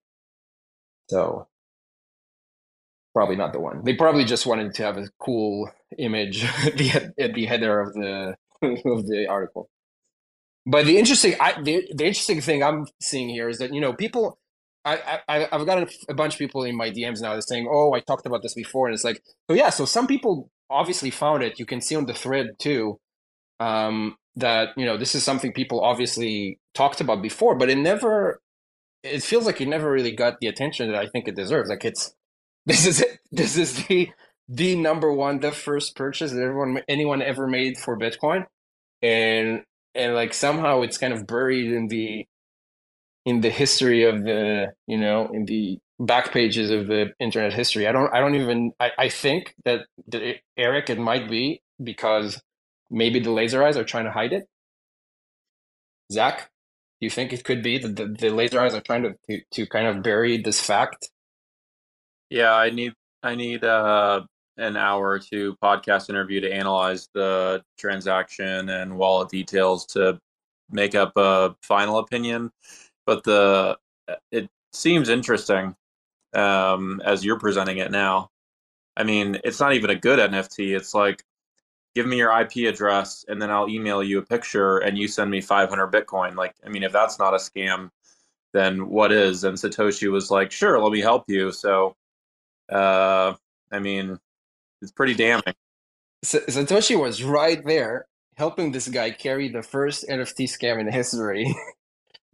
Speaker 2: So probably not the one. They probably just wanted to have a cool image at the at the header of the of the article. But the interesting, I, the, the interesting thing I'm seeing here is that you know people, I, I I've got a, a bunch of people in my DMs now that's saying, "Oh, I talked about this before," and it's like, so yeah, so some people obviously found it. You can see on the thread too um, that you know this is something people obviously talked about before, but it never. It feels like it never really got the attention that I think it deserves. Like it's this is it. This is the the number one, the first purchase that everyone anyone ever made for Bitcoin, and and like somehow it's kind of buried in the in the history of the you know in the back pages of the internet history. I don't I don't even I, I think that Eric it might be because maybe the laser eyes are trying to hide it. Zack, do you think it could be that the, the laser eyes are trying to, to to kind of bury this fact?
Speaker 3: Yeah, I need I need uh, an hour or two podcast interview to analyze the transaction and wallet details to make up a final opinion. But the it seems interesting um, as you're presenting it now. I mean, it's not even a good NFT. It's like give me your IP address and then I'll email you a picture and you send me 500 Bitcoin. Like, I mean, if that's not a scam, then what is? And Satoshi was like, sure, let me help you. So, uh, I mean, it's pretty damning.
Speaker 2: Satoshi was right there helping this guy carry the first NFT scam in history.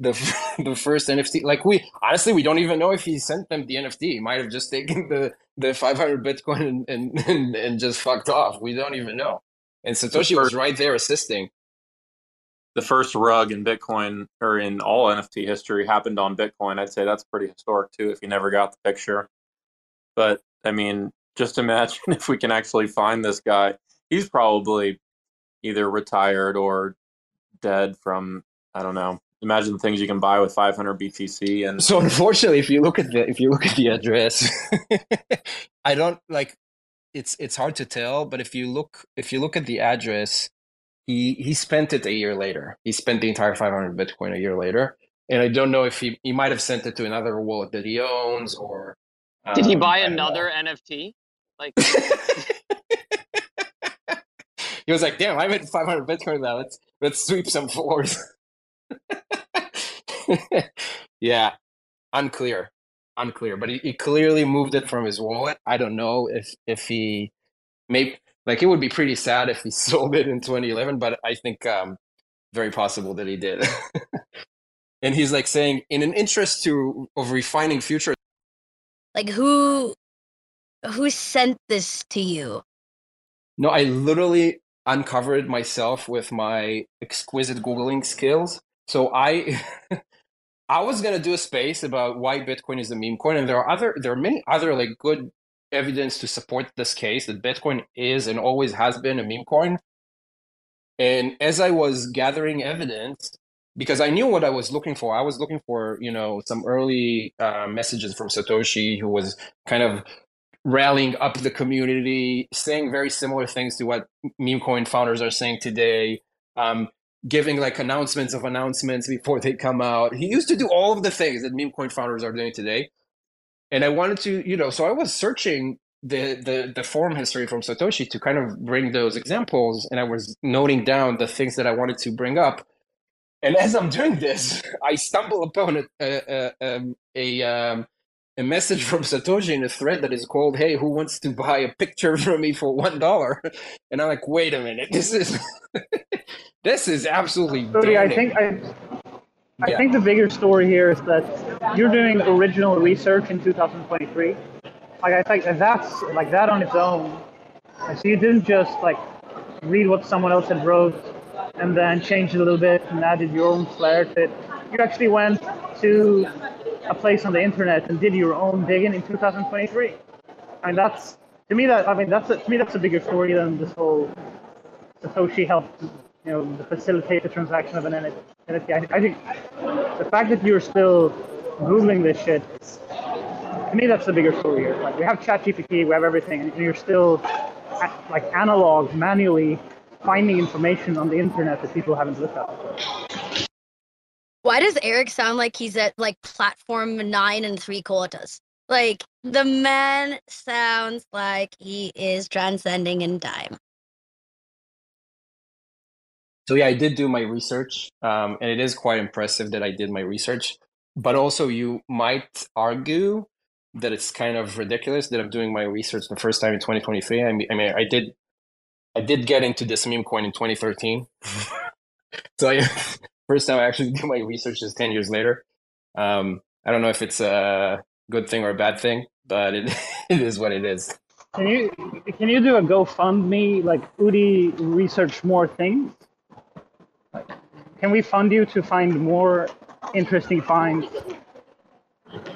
Speaker 2: the the first NFT, like we honestly, we don't even know if he sent them the NFT. He might have just taken the the 500 Bitcoin and and, and, and just fucked off. We don't even know. And Satoshi was right there assisting.
Speaker 3: The first rug in Bitcoin or in all NFT history happened on Bitcoin. I'd say that's pretty historic too if you never got the picture. But I mean, just imagine if we can actually find this guy. He's probably either retired or dead from I don't know. Imagine the things you can buy with 500 BTC and
Speaker 2: So unfortunately, if you look at the if you look at the address, I don't like it's it's hard to tell. But if you look if you look at the address, he he spent it a year later. He spent the entire 500 Bitcoin a year later, and I don't know if he he might have sent it to another wallet that he owns or.
Speaker 6: Did he
Speaker 2: um,
Speaker 6: buy
Speaker 2: I know.
Speaker 6: another NFT? Like,
Speaker 2: He was like, "Damn, I made 500 Bitcoin now. Let's let's sweep some floors." yeah, unclear, unclear. But he, he clearly moved it from his wallet. I don't know if if he maybe like it would be pretty sad if he sold it in 2011. But I think um, very possible that he did. and he's like saying, in an interest to of refining future
Speaker 11: Like who who sent this to you?
Speaker 2: No, I literally uncovered myself with my exquisite googling skills. So I I was gonna do a space about why Bitcoin is a meme coin, and there are other there are many other like good evidence to support this case that Bitcoin is and always has been a meme coin. And as I was gathering evidence, because I knew what I was looking for, I was looking for you know some early uh, messages from Satoshi, who was kind of rallying up the community, saying very similar things to what meme coin founders are saying today, um, giving like announcements of announcements before they come out. He used to do all of the things that meme coin founders are doing today. And I wanted to, you know, so I was searching the, the the forum history from Satoshi to kind of bring those examples, and I was noting down the things that I wanted to bring up. And as I'm doing this, I stumble upon a a a, a, um, a message from Satoshi in a thread that is called "Hey, who wants to buy a picture from me for one dollar?" And I'm like, "Wait a minute, this is this is absolutely."
Speaker 4: Rudy, I think I, I
Speaker 2: Yeah.
Speaker 4: think the bigger story here is that you're doing original research in 2023. Like I think that that's like that on its own. And so you didn't just like read what someone else had wrote and then change it a little bit and added your own flair to it. You actually went to a place on the internet and did your own digging in 2023. I mean that's to me that I mean that's a, to me that's a bigger story than this whole Satoshi helped you know the facilitate the transaction of an NFT. I, think the fact that you're still googling this shit, to me that's the bigger story here. Like we have ChatGPT, we have everything, and you're still like analog, manually finding information on the internet that people haven't looked at. before.
Speaker 11: Why does Eric sound like he's at like platform nine and three quarters? Like the man sounds like he is transcending in time.
Speaker 2: So yeah, I did do my research, um, and it is quite impressive that I did my research. But also, you might argue that it's kind of ridiculous that I'm doing my research the first time in 2023. I mean, I mean, I did, I did get into this meme coin in 2013. so I, first time I actually do my research is 10 years later. Um, I don't know if it's a good thing or a bad thing, but it, it is what it is.
Speaker 4: Can you can you do a GoFundMe like Udi research more things? Like, can we fund you to find more interesting finds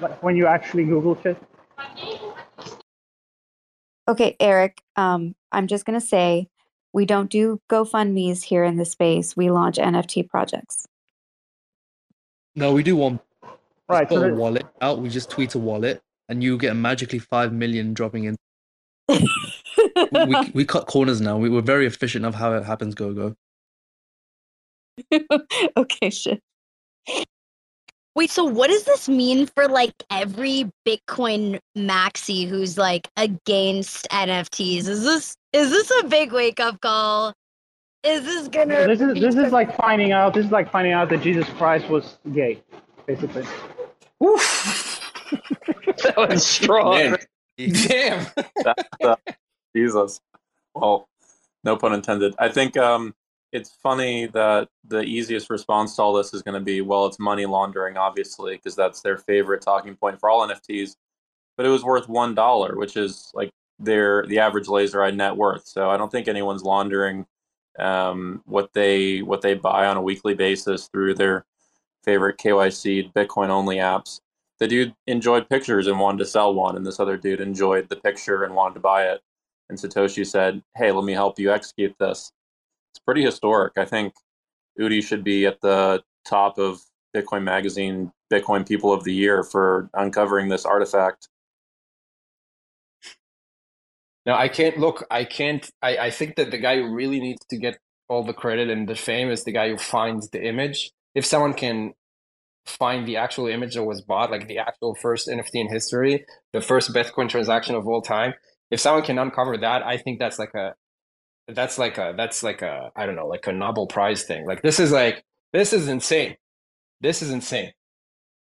Speaker 4: like, when you actually Google shit?
Speaker 10: Okay, Eric, um, I'm just going to say we don't do GoFundMe's here in the space. We launch NFT projects.
Speaker 9: No, we do one.
Speaker 4: Right.
Speaker 9: Put
Speaker 4: So
Speaker 9: a wallet out. We just tweet a wallet, and you get a magically five million dropping in. we, we we cut corners now. We, we're very efficient of how it happens. Go go.
Speaker 10: okay, shit.
Speaker 11: Wait, so what does this mean for like every Bitcoin maxi who's like against NFTs? Is this is this a big wake up call? Is this gonna
Speaker 4: this is this is like finding out. This is like finding out that Jesus Christ was gay, basically.
Speaker 6: that was strong.
Speaker 2: Man, damn.
Speaker 3: That's, uh, Jesus. Well, no pun intended. I think um, it's funny that the easiest response to all this is going to be, well, it's money laundering, obviously, because that's their favorite talking point for all NFTs. But it was worth one dollar, which is like their the average laser eye net worth. So I don't think anyone's laundering um, what they what they buy on a weekly basis through their favorite KYC Bitcoin only apps. The dude enjoyed pictures and wanted to sell one, and this other dude enjoyed the picture and wanted to buy it. And Satoshi said, "Hey, let me help you execute this." It's pretty historic. I think Udi should be at the top of Bitcoin Magazine Bitcoin People of the Year for uncovering this artifact.
Speaker 2: Now I can't look. I can't. I, I think that the guy who really needs to get all the credit and the fame is the guy who finds the image. If someone can find the actual image that was bought, like the actual first NFT in history, the first Bitcoin transaction of all time, if someone can uncover that, I think that's like a that's like a that's like a I don't know, like a Nobel Prize thing. Like this is like this is insane. This is insane.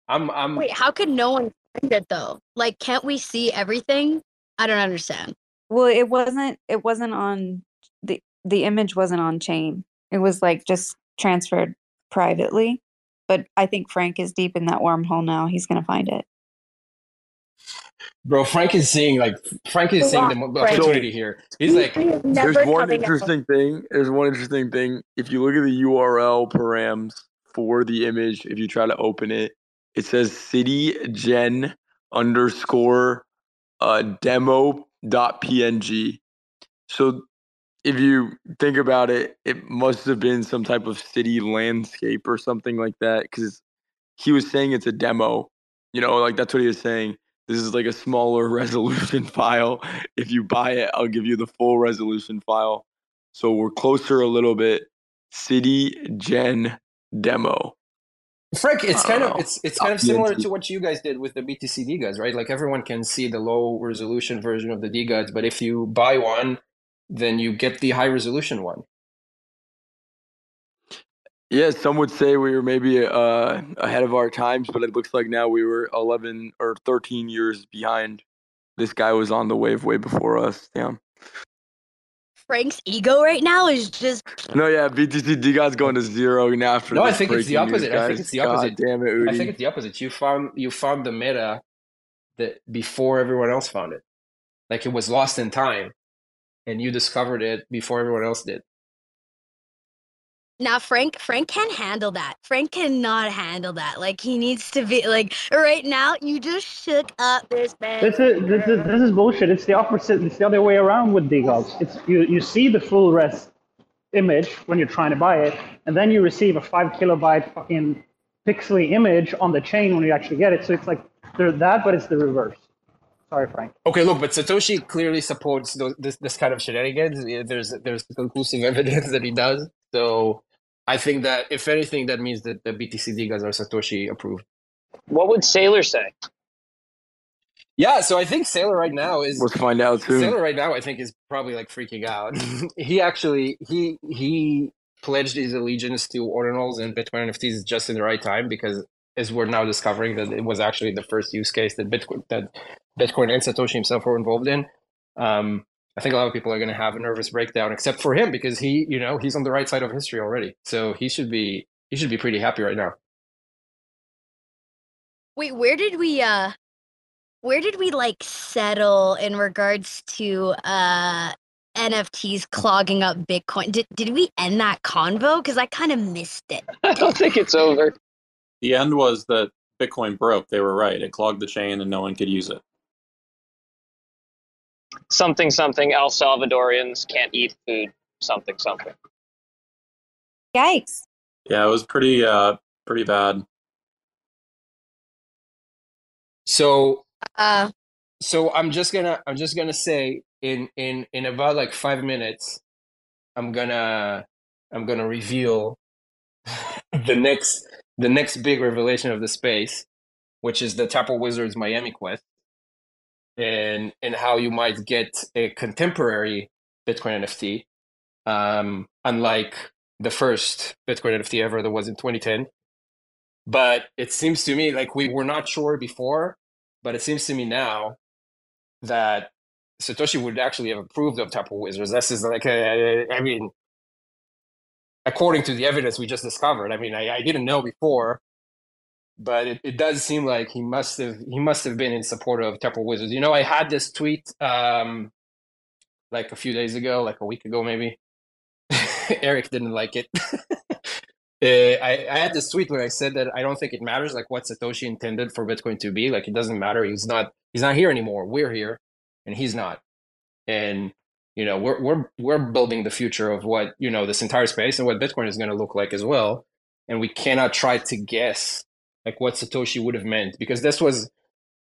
Speaker 2: I'm I'm
Speaker 11: Wait, how could no one find it though? Like, can't we see everything? I don't understand.
Speaker 10: Well, it wasn't it wasn't on the the image wasn't on chain. It was like just transferred privately. But I think Frank is deep in that wormhole now. He's gonna find it.
Speaker 2: Bro. Frank is seeing like Frank is seeing the
Speaker 11: Frank.
Speaker 2: opportunity here. He's like,
Speaker 8: There's one interesting thing. There's one interesting thing. If you look at the URL params for the image, if you try to open it, it says city gen underscore uh, demo dot png. So if you think about it, it must have been some type of city landscape or something like that because he was saying it's a demo. You know, like that's what he was saying. This is like a smaller resolution file. If you buy it, I'll give you the full resolution file. So we're closer a little bit. City Gen demo.
Speaker 2: Frank, it's kind of
Speaker 8: Oh,
Speaker 2: it's it's kind of similar to what you guys did with the BTC DeGods, right? Like everyone can see the low resolution version of the DeGods, but if you buy one, then you get the high resolution one.
Speaker 8: Yeah, some would say we were maybe uh, ahead of our times, but it looks like now we were 11 or 13 years behind. This guy was on the wave way before us. Damn.
Speaker 11: Frank's ego right now is just
Speaker 8: No, yeah, BTC DeGods going to zero now after
Speaker 2: No, I think it's the
Speaker 8: breaking news,
Speaker 2: opposite. I think it's the
Speaker 8: God
Speaker 2: opposite.
Speaker 8: damn it, Udi.
Speaker 2: I think it's the opposite. You found you found the meta that before everyone else found it. Like it was lost in time, and you discovered it before everyone else did.
Speaker 11: Now Frank Frank can handle that. Frank cannot handle that. Like he needs to be like right now you just shook up this man.
Speaker 4: This is this is this is bullshit. It's the opposite. It's the other way around with DeGods. It's you you see the full res image when you're trying to buy it, and then you receive a five kilobyte fucking pixely image on the chain when you actually get it. So it's like they're that, but it's the reverse. Sorry, Frank.
Speaker 2: Okay, look, but Satoshi clearly supports those, this this kind of shenanigans. There's there's conclusive evidence that he does. So I think that if anything, that means that the BTC DeGods are Satoshi approved.
Speaker 6: What would Saylor say?
Speaker 2: Yeah, so I think Saylor right now is
Speaker 8: Let's find out soon.
Speaker 2: Saylor right now, I think, is probably like freaking out. he actually he he pledged his allegiance to ordinals and Bitcoin NFTs just in the right time because as we're now discovering that it was actually the first use case that Bitcoin that Bitcoin and Satoshi himself were involved in. Um, I think a lot of people are going to have a nervous breakdown, except for him because he, you know, he's on the right side of history already. So he should be he should be pretty happy right now.
Speaker 11: Wait, where did we uh where did we like settle in regards to uh NFTs clogging up Bitcoin? Did did we end that convo? Because I kind of missed it.
Speaker 6: I don't think it's over.
Speaker 3: The end was that Bitcoin broke. They were right. It clogged the chain and no one could use it.
Speaker 6: Something something El Salvadorians can't eat food. Something something.
Speaker 10: Yikes.
Speaker 3: Yeah, it was pretty uh pretty bad.
Speaker 2: So
Speaker 11: Uh
Speaker 2: so I'm just gonna I'm just gonna say in in in about like five minutes, I'm gonna I'm gonna reveal the next the next big revelation of the space, which is the Taproot Wizards Miami Quest, and and how you might get a contemporary Bitcoin NFT, um, unlike the first Bitcoin NFT ever that was in 2010. But it seems to me like we were not sure before, but it seems to me now that Satoshi would actually have approved of Taproot Wizards. This is like, I mean, according to the evidence we just discovered. I mean, I, I didn't know before, but it, it does seem like he must have he must have been in support of Taproot Wizards. You know, I had this tweet um, like a few days ago, like a week ago maybe. Eric didn't like it. Uh, I, I had this tweet where I said that I don't think it matters like what Satoshi intended for Bitcoin to be. Like it doesn't matter. He's not he's not here anymore. We're here, and he's not. And you know we're we're we're building the future of what you know this entire space and what Bitcoin is going to look like as well. And we cannot try to guess like what Satoshi would have meant because this was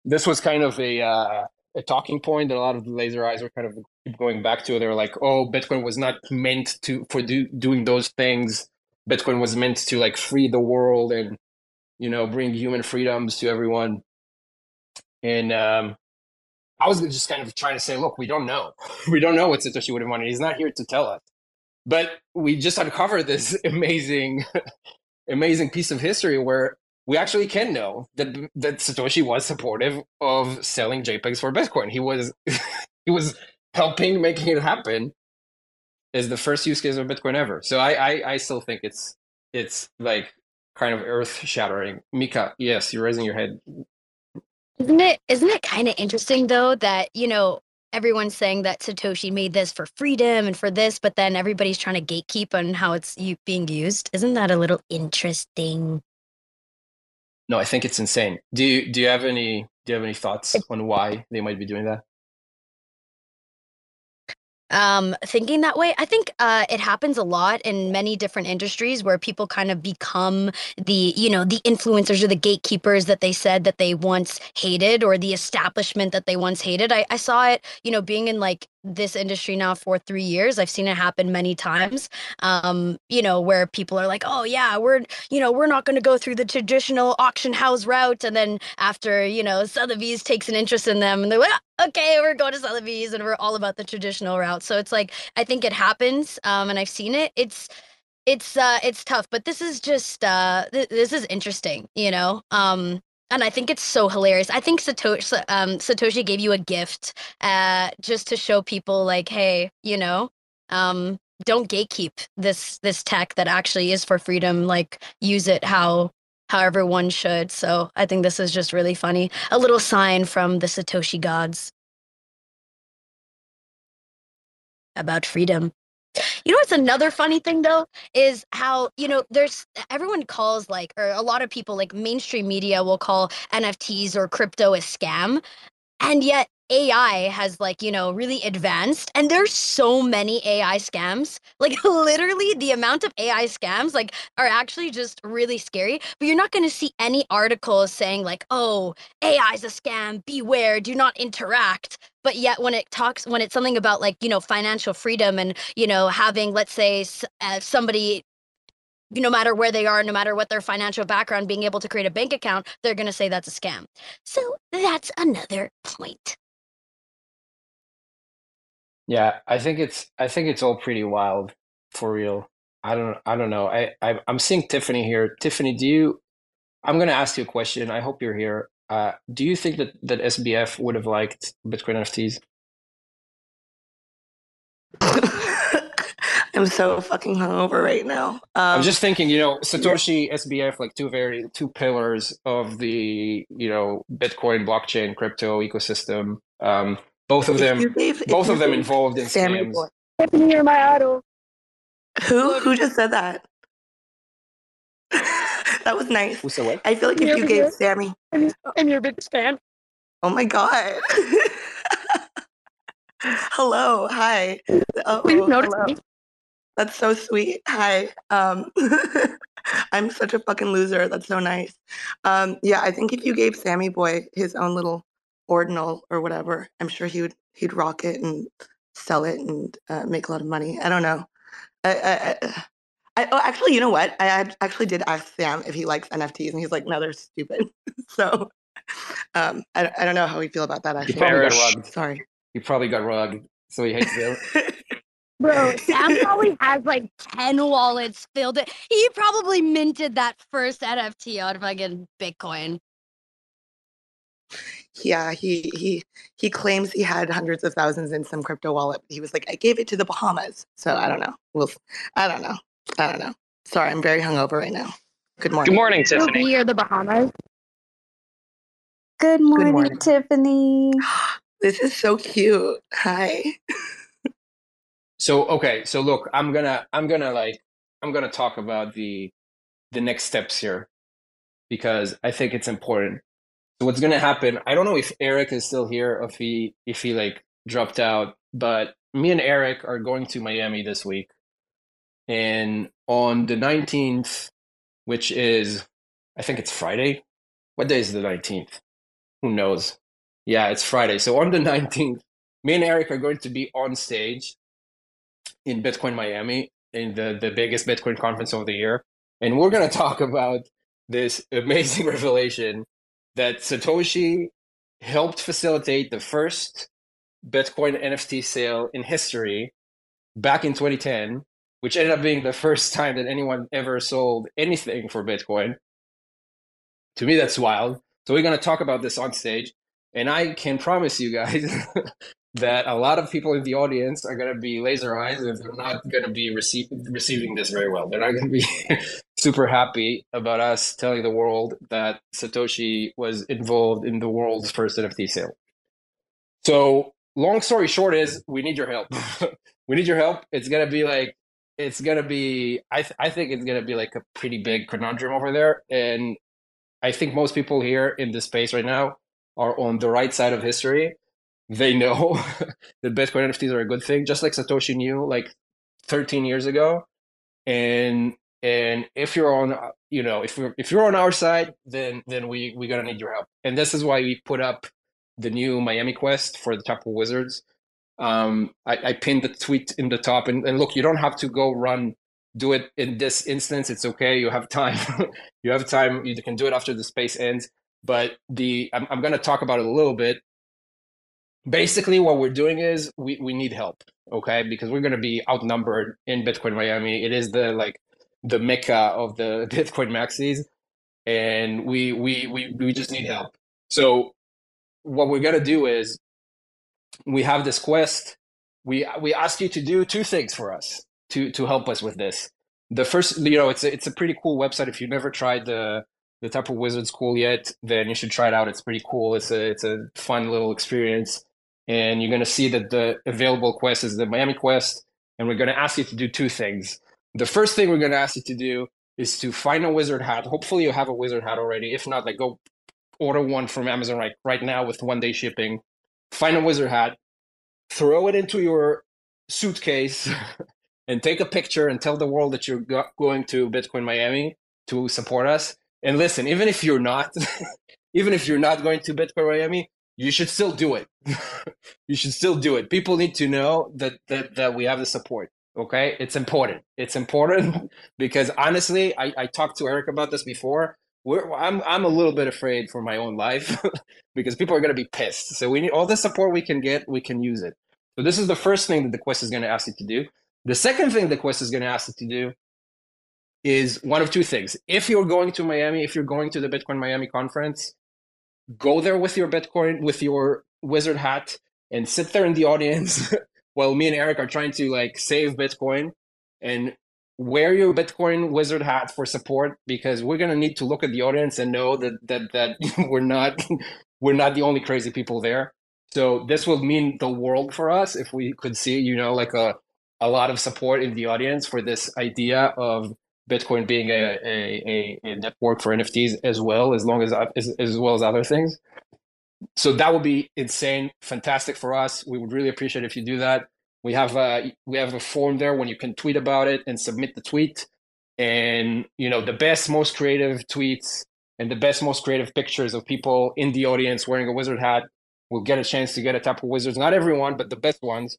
Speaker 2: this was kind of a uh, a talking point that a lot of the laser eyes were kind of going back to. They were like, "Oh, Bitcoin was not meant to for do, doing those things. Bitcoin was meant to like free the world and you know bring human freedoms to everyone." And um, I was just kind of trying to say, "Look, we don't know. we don't know what Satoshi would have wanted. He's not here to tell us." But we just uncovered this amazing, amazing piece of history where we actually can know that that Satoshi was supportive of selling JPEGs for Bitcoin. He was he was helping making it happen is the first use case of Bitcoin ever. So I, I, I still think it's it's like kind of earth shattering. Mika, yes, you're raising your head.
Speaker 11: Isn't it isn't it kind of interesting though that you know everyone's saying that Satoshi made this for freedom and for this, but then everybody's trying to gatekeep on how it's being used. Isn't that a little interesting?
Speaker 2: No, I think it's insane. Do you do you have any do you have any thoughts on why they might be doing that?
Speaker 11: um, thinking that way. I think uh, it happens a lot in many different industries where people kind of become the, you know, the influencers or the gatekeepers that they said that they once hated or the establishment that they once hated. I, I saw it, you know, being in like this industry now for three years. I've seen it happen many times. Um, you know, where people are like, "Oh yeah, we're you know we're not going to go through the traditional auction house route," and then after you know Sotheby's takes an interest in them, and they're like, "Ah, "Okay, we're going to Sotheby's," and we're all about the traditional route. So it's like I think it happens, um, and I've seen it. It's it's uh it's tough, but this is just uh th- this is interesting, you know. Um, and I think it's so hilarious. I think Satoshi um, Satoshi gave you a gift uh, just to show people, like, hey, you know, um, don't gatekeep this this tech that actually is for freedom. Like, use it how how everyone should. So I think this is just really funny. A little sign from the Satoshi gods about freedom. You know what's another funny thing though is how you know there's everyone calls like or a lot of people like mainstream media will call NFTs or crypto a scam, and yet AI has like you know really advanced and there's so many AI scams. Like literally the amount of AI scams like are actually just really scary but you're not going to see any articles saying like oh AI is a scam beware do not interact. But yet when it talks when it's something about like you know financial freedom and you know having let's say uh, somebody no matter where they are no matter what their financial background being able to create a bank account they're going to say that's a scam. So that's another point
Speaker 2: Yeah, I think it's I think it's all pretty wild for real. I don't I don't know. I, I I'm seeing Tiffany here. Tiffany, do you I'm gonna ask you a question. I hope you're here. Uh, do you think that, that SBF would have liked Bitcoin NFTs?
Speaker 12: I'm so fucking hungover right now. Um,
Speaker 2: I'm just thinking, you know, Satoshi, SBF, like two very two pillars of the you know Bitcoin blockchain crypto ecosystem. Um, both of them,
Speaker 12: you gave- if
Speaker 2: both of them involved in
Speaker 12: Sammy
Speaker 2: scams.
Speaker 12: Boy-
Speaker 11: Tiffany, you're my idol.
Speaker 12: Who who just said that? that was nice.
Speaker 2: Who said what?
Speaker 12: I feel like if you gave
Speaker 11: did.
Speaker 12: Sammy,
Speaker 11: I'm your biggest fan.
Speaker 12: oh my god. hello, hi. Oh,
Speaker 11: Please notice
Speaker 12: hello.
Speaker 11: me.
Speaker 12: That's so sweet. Hi. Um, I'm such a fucking loser. That's so nice. Um, yeah, I think if you gave Sammy Boy his own little ordinal or whatever, I'm sure he would he'd rock it and sell it and uh, make a lot of money. I don't know. I, I, I, I oh, actually, you know what? I ad- actually did ask Sam if he likes NFTs, and he's like, "No, they're stupid." so, um, I, I don't know how we feel about that.
Speaker 2: He
Speaker 12: Actually,
Speaker 2: probably got rugged.
Speaker 12: sorry.
Speaker 2: He probably got rugged, so he hates them.
Speaker 11: Bro, Sam probably has like 10 wallets filled. It. He probably minted that first NFT out on fucking Bitcoin.
Speaker 12: Yeah, he he he claims he had hundreds of thousands in some crypto wallet. He was like, I gave it to the Bahamas. So I don't know. Well, I don't know. I don't know. Sorry, I'm very hungover right now. Good morning.
Speaker 6: Good morning, Tiffany.
Speaker 11: be or the Bahamas.
Speaker 10: Good morning,
Speaker 12: morning.
Speaker 10: Tiffany.
Speaker 12: This is so cute. Hi.
Speaker 2: So okay, so look, I'm gonna I'm gonna like I'm gonna talk about the the next steps here because I think it's important. So what's gonna happen? I don't know if Eric is still here, if he if he like dropped out, but me and Eric are going to Miami this week, and on the 19th, which is I think it's Friday. What day is the 19th? Who knows? Yeah, it's Friday. So on the 19th, me and Eric are going to be on stage in Bitcoin Miami in the, the biggest Bitcoin conference of the year. And we're going to talk about this amazing revelation that Satoshi helped facilitate the first Bitcoin NFT sale in history back in 2010, which ended up being the first time that anyone ever sold anything for Bitcoin. To me, that's wild. So we're going to talk about this on stage. And I can promise you guys that a lot of people in the audience are going to be laser eyes and they're not going to be receive, receiving this very well. They're not going to be super happy about us telling the world that Satoshi was involved in the world's first NFT sale. So, long story short is we need your help. we need your help. It's going to be like it's going to be I th- I think it's going to be like a pretty big conundrum over there and I think most people here in this space right now are on the right side of history they know that Bitcoin NFTs are a good thing, just like Satoshi knew like 13 years ago. And and if you're on you know if you're if you're on our side then then we we gonna need your help. And this is why we put up the new miami quest for the Taproot wizards. Um I, I pinned the tweet in the top and, and look you don't have to go run do it in this instance. It's okay. You have time. You have time. You can do it after the space ends. But the i'm, I'm going to talk about it a little bit basically what we're doing is we, we need help okay? Because we're going to be outnumbered in bitcoin miami. It is the like the mecca of the bitcoin maxis and we we we, we just need help. So what we're going to do is we have this quest. We we ask you to do two things for us to to help us with this. The first you know it's a, it's a pretty cool website. If you've never tried the the Taproot Wizard School yet, then you should try it out. It's pretty cool. It's a it's a fun little experience and you're going to see that the available quest is the Miami quest. And we're going to ask you to do two things. The first thing we're going to ask you to do is to find a wizard hat. Hopefully, you have a wizard hat already. If not, like go order one from Amazon right right now with one day shipping. Find a wizard hat, throw it into your suitcase, and take a picture and tell the world that you're go- going to Bitcoin Miami to support us. And listen, even if you're not, even if you're not going to Bitcoin Miami, you should still do it. you should still do it. People need to know that, that that we have the support. Okay, it's important. It's important because honestly, I, I talked to Eric about this before. We're, I'm I'm a little bit afraid for my own life because people are going to be pissed. So we need all the support we can get. We can use it. So this is the first thing that the quest is going to ask you to do. The second thing the quest is going to ask you to do is one of two things. If you're going to Miami, if you're going to the Bitcoin Miami conference, go there with your Bitcoin, with your wizard hat, and sit there in the audience while me and Eric are trying to like save Bitcoin and wear your Bitcoin wizard hat for support because we're gonna need to look at the audience and know that that that we're not we're not the only crazy people there. So this will mean the world for us if we could see, you know, like a a lot of support in the audience for this idea of Bitcoin being a, a, a, network for NFTs as well, as long as, as as well as other things. So that would be insane, fantastic for us. We would really appreciate if you do that. We have a we have a form there when you can tweet about it and submit the tweet. And you know the best, most creative tweets and the best, most creative pictures of people in the audience wearing a wizard hat will get a chance to get a Taproot Wizards. Not everyone, but the best ones.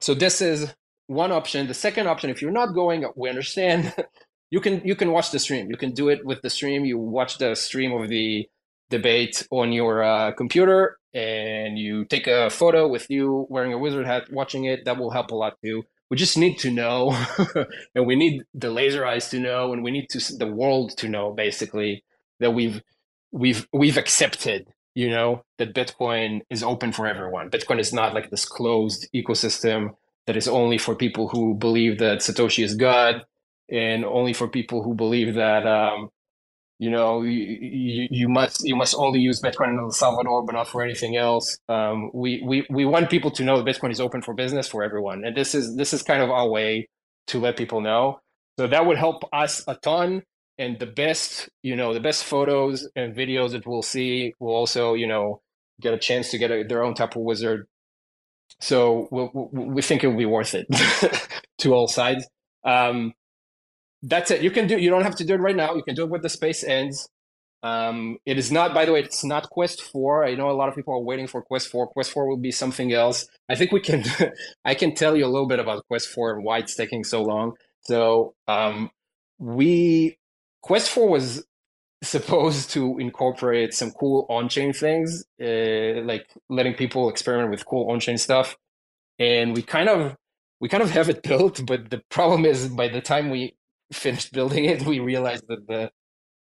Speaker 2: So this is one option. The second option, if you're not going, we understand. you can you can watch the stream. You can do it with the stream. You watch the stream of the debate on your uh, computer, and you take a photo with you wearing a wizard hat, watching it. That will help a lot too. We just need to know, and we need the laser eyes to know, and we need to the world to know basically that we've we've we've accepted you know that bitcoin is open for everyone bitcoin is not like this closed ecosystem that is only for people who believe that Satoshi is God, and only for people who believe that um, you know you, you, must you must only use Bitcoin in El Salvador, but not for anything else. Um, we we we want people to know that Bitcoin is open for business for everyone, and this is this is kind of our way to let people know. So that would help us a ton. And the best, you know, the best photos and videos that we'll see will also, you know, get a chance to get a, their own Taproot Wizard so we we think it will be worth it to all sides. Um, that's it. You can do. You don't have to do it right now. You can do it when the space ends. Um, it is not, by the way, it's not Quest Four. I know a lot of people are waiting for Quest Four. Quest Four will be something else. I think we can. I can tell you a little bit about Quest Four and why it's taking so long. So um, we Quest Four was supposed to incorporate some cool on-chain things, uh, like letting people experiment with cool on-chain stuff. And we kind of we kind of have it built, but the problem is by the time we finished building it, we realized that the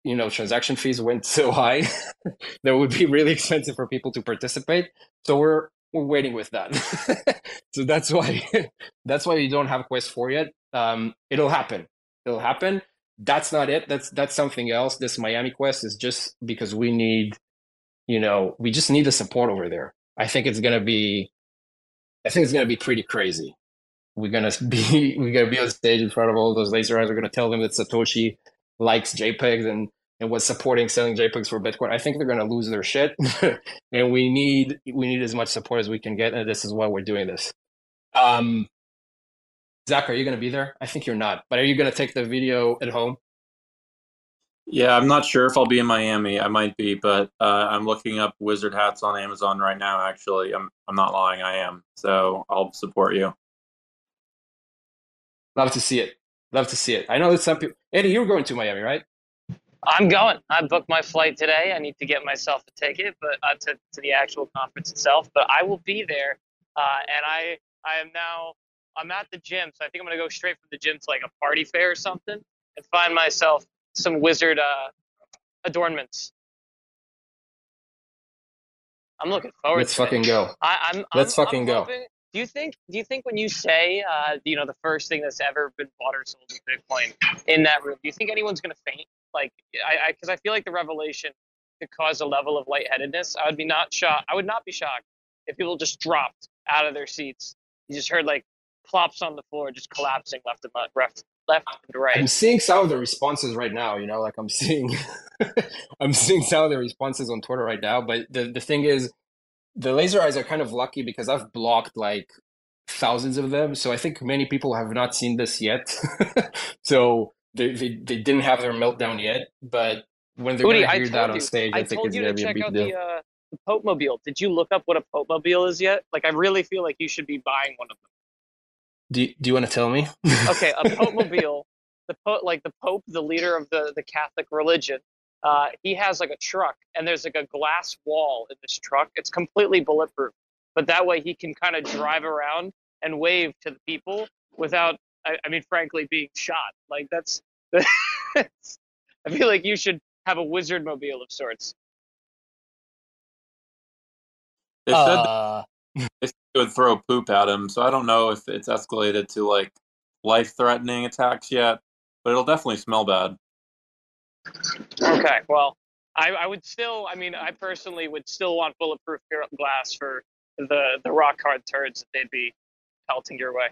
Speaker 2: you know transaction fees went so high that would be really expensive for people to participate. So we're we're waiting with that. so that's why that's why we don't have Quest 4 yet. Um, it'll happen. It'll happen that's not it. That's that's something else. This Miami Quest is just because we need, you know, we just need the support over there. I think it's gonna be, I think it's gonna be pretty crazy. We're gonna be we're gonna be on stage in front of all those laser eyes. We're gonna tell them that Satoshi likes JPEGs and and was supporting selling JPEGs for Bitcoin, I think they're to lose their shit. and we need we need as much support as we can get, and this is why we're doing this. Um, Zack, are you going to be there? I think you're not, but are you going to take the video at home?
Speaker 3: Yeah, I'm not sure if I'll be in Miami. I might be, but uh, I'm looking up wizard hats on Amazon right now. Actually, I'm I'm not lying. I am. So I'll support you.
Speaker 2: Love to see it. Love to see it. I know that some people. Eddie, you're going to Miami, right?
Speaker 6: I'm going. I booked my flight today. I need to get myself a ticket, but uh, to to the actual conference itself. But I will be there, uh, and I I am now I'm at the gym, so I think I'm gonna go straight from the gym to like a party fair or something, and find myself some wizard uh, adornments. I'm looking forward.
Speaker 2: Let's
Speaker 6: to
Speaker 2: fucking
Speaker 6: it.
Speaker 2: go.
Speaker 6: I, I'm.
Speaker 2: Let's
Speaker 6: I'm,
Speaker 2: fucking
Speaker 6: I'm
Speaker 2: go.
Speaker 6: hoping- do you think? Do you think when you say, uh, you know, the first thing that's ever been bought or sold is Bitcoin in that room, do you think anyone's gonna faint? Like, I, because I, feel like the revelation could cause a level of lightheadedness. I would be not shocked. I would not be shocked if people just dropped out of their seats. You just heard like plops on the floor, just collapsing left and left, left, left and right.
Speaker 2: I'm seeing some of the responses right now. You know, like I'm seeing, I'm seeing some of the responses on Twitter right now. But the the thing is, the laser eyes are kind of lucky because I've blocked like thousands of them. So I think many people have not seen this yet. so they, they they didn't have their meltdown yet. But when they're
Speaker 6: Udi,
Speaker 2: gonna hear that on stage,
Speaker 6: I
Speaker 2: I, think it's
Speaker 6: you
Speaker 2: gonna be a big deal.
Speaker 6: the uh, the Pope Mobile. Did you look up what a Pope Mobile is yet? Like, I really feel like you should be buying one of them.
Speaker 2: Do Do you want to tell me?
Speaker 6: Okay, a Pope Mobile, the Pope, like the Pope, the leader of the the Catholic religion. Uh, he has like a truck, and there's like a glass wall in this truck. It's completely bulletproof, but that way he can kind of drive around and wave to the people without, I, I mean, frankly, being shot. Like that's, I feel like you should have a wizard mobile of sorts.
Speaker 3: They said
Speaker 2: Uh,
Speaker 3: they would throw poop at him, so I don't know if it's escalated to like life-threatening attacks yet, but it'll definitely smell bad.
Speaker 6: Okay, well, I, I would still, I mean, I personally would still want bulletproof glass for the the rock hard turds that they'd be pelting your way.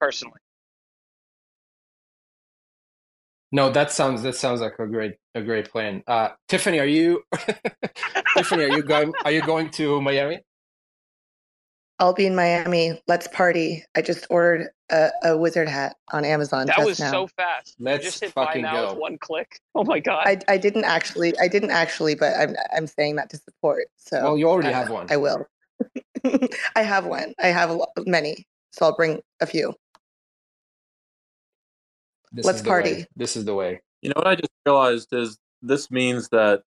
Speaker 6: Personally,
Speaker 2: no, that sounds that sounds like a great a great plan. Uh, Tiffany, are you Tiffany? Are you going? Are you going to Miami?
Speaker 12: I'll be in Miami. Let's party. I just ordered a, a wizard hat on Amazon
Speaker 6: that was
Speaker 12: now.
Speaker 6: so fast. You
Speaker 2: Let's
Speaker 6: just hit buy
Speaker 2: fucking
Speaker 6: now with
Speaker 2: go.
Speaker 6: one click. Oh my god!
Speaker 12: I, I didn't actually I didn't actually, but I'm I'm saying that to support. So
Speaker 2: Well, you already
Speaker 12: uh,
Speaker 2: have one.
Speaker 12: I will. I have one. I have a lot, many, so I'll bring a few.
Speaker 2: This
Speaker 12: Let's
Speaker 2: is the way.
Speaker 12: party.
Speaker 2: This is the way.
Speaker 3: You know what I just realized is this means that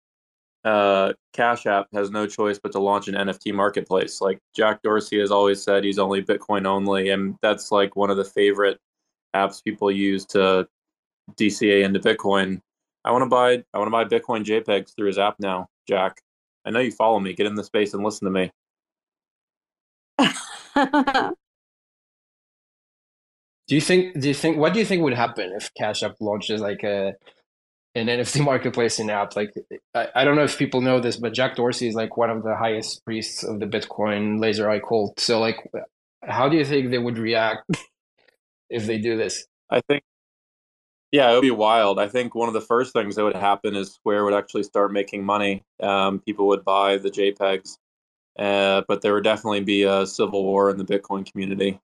Speaker 3: uh, Cash App has no choice but to launch an NFT marketplace. Like Jack Dorsey has always said, he's only Bitcoin only, and that's like one of the favorite apps people use to DCA into Bitcoin. I want to buy I want to buy Bitcoin JPEGs through his app now, Jack. I know you follow me. Get in the space and listen to me.
Speaker 2: Do you think? Do you think? What do you think would happen if Cash App launches like a an NFT marketplace in app? Like, I, I don't know if people know this, but Jack Dorsey is like one of the highest priests of the Bitcoin laser eye cult. So, like, how do you think they would react if they do this?
Speaker 3: I think, yeah, it would be wild. I think one of the first things that would happen is Square would actually start making money. Um, people would buy the JPEGs, uh, but there would definitely be a civil war in the Bitcoin community.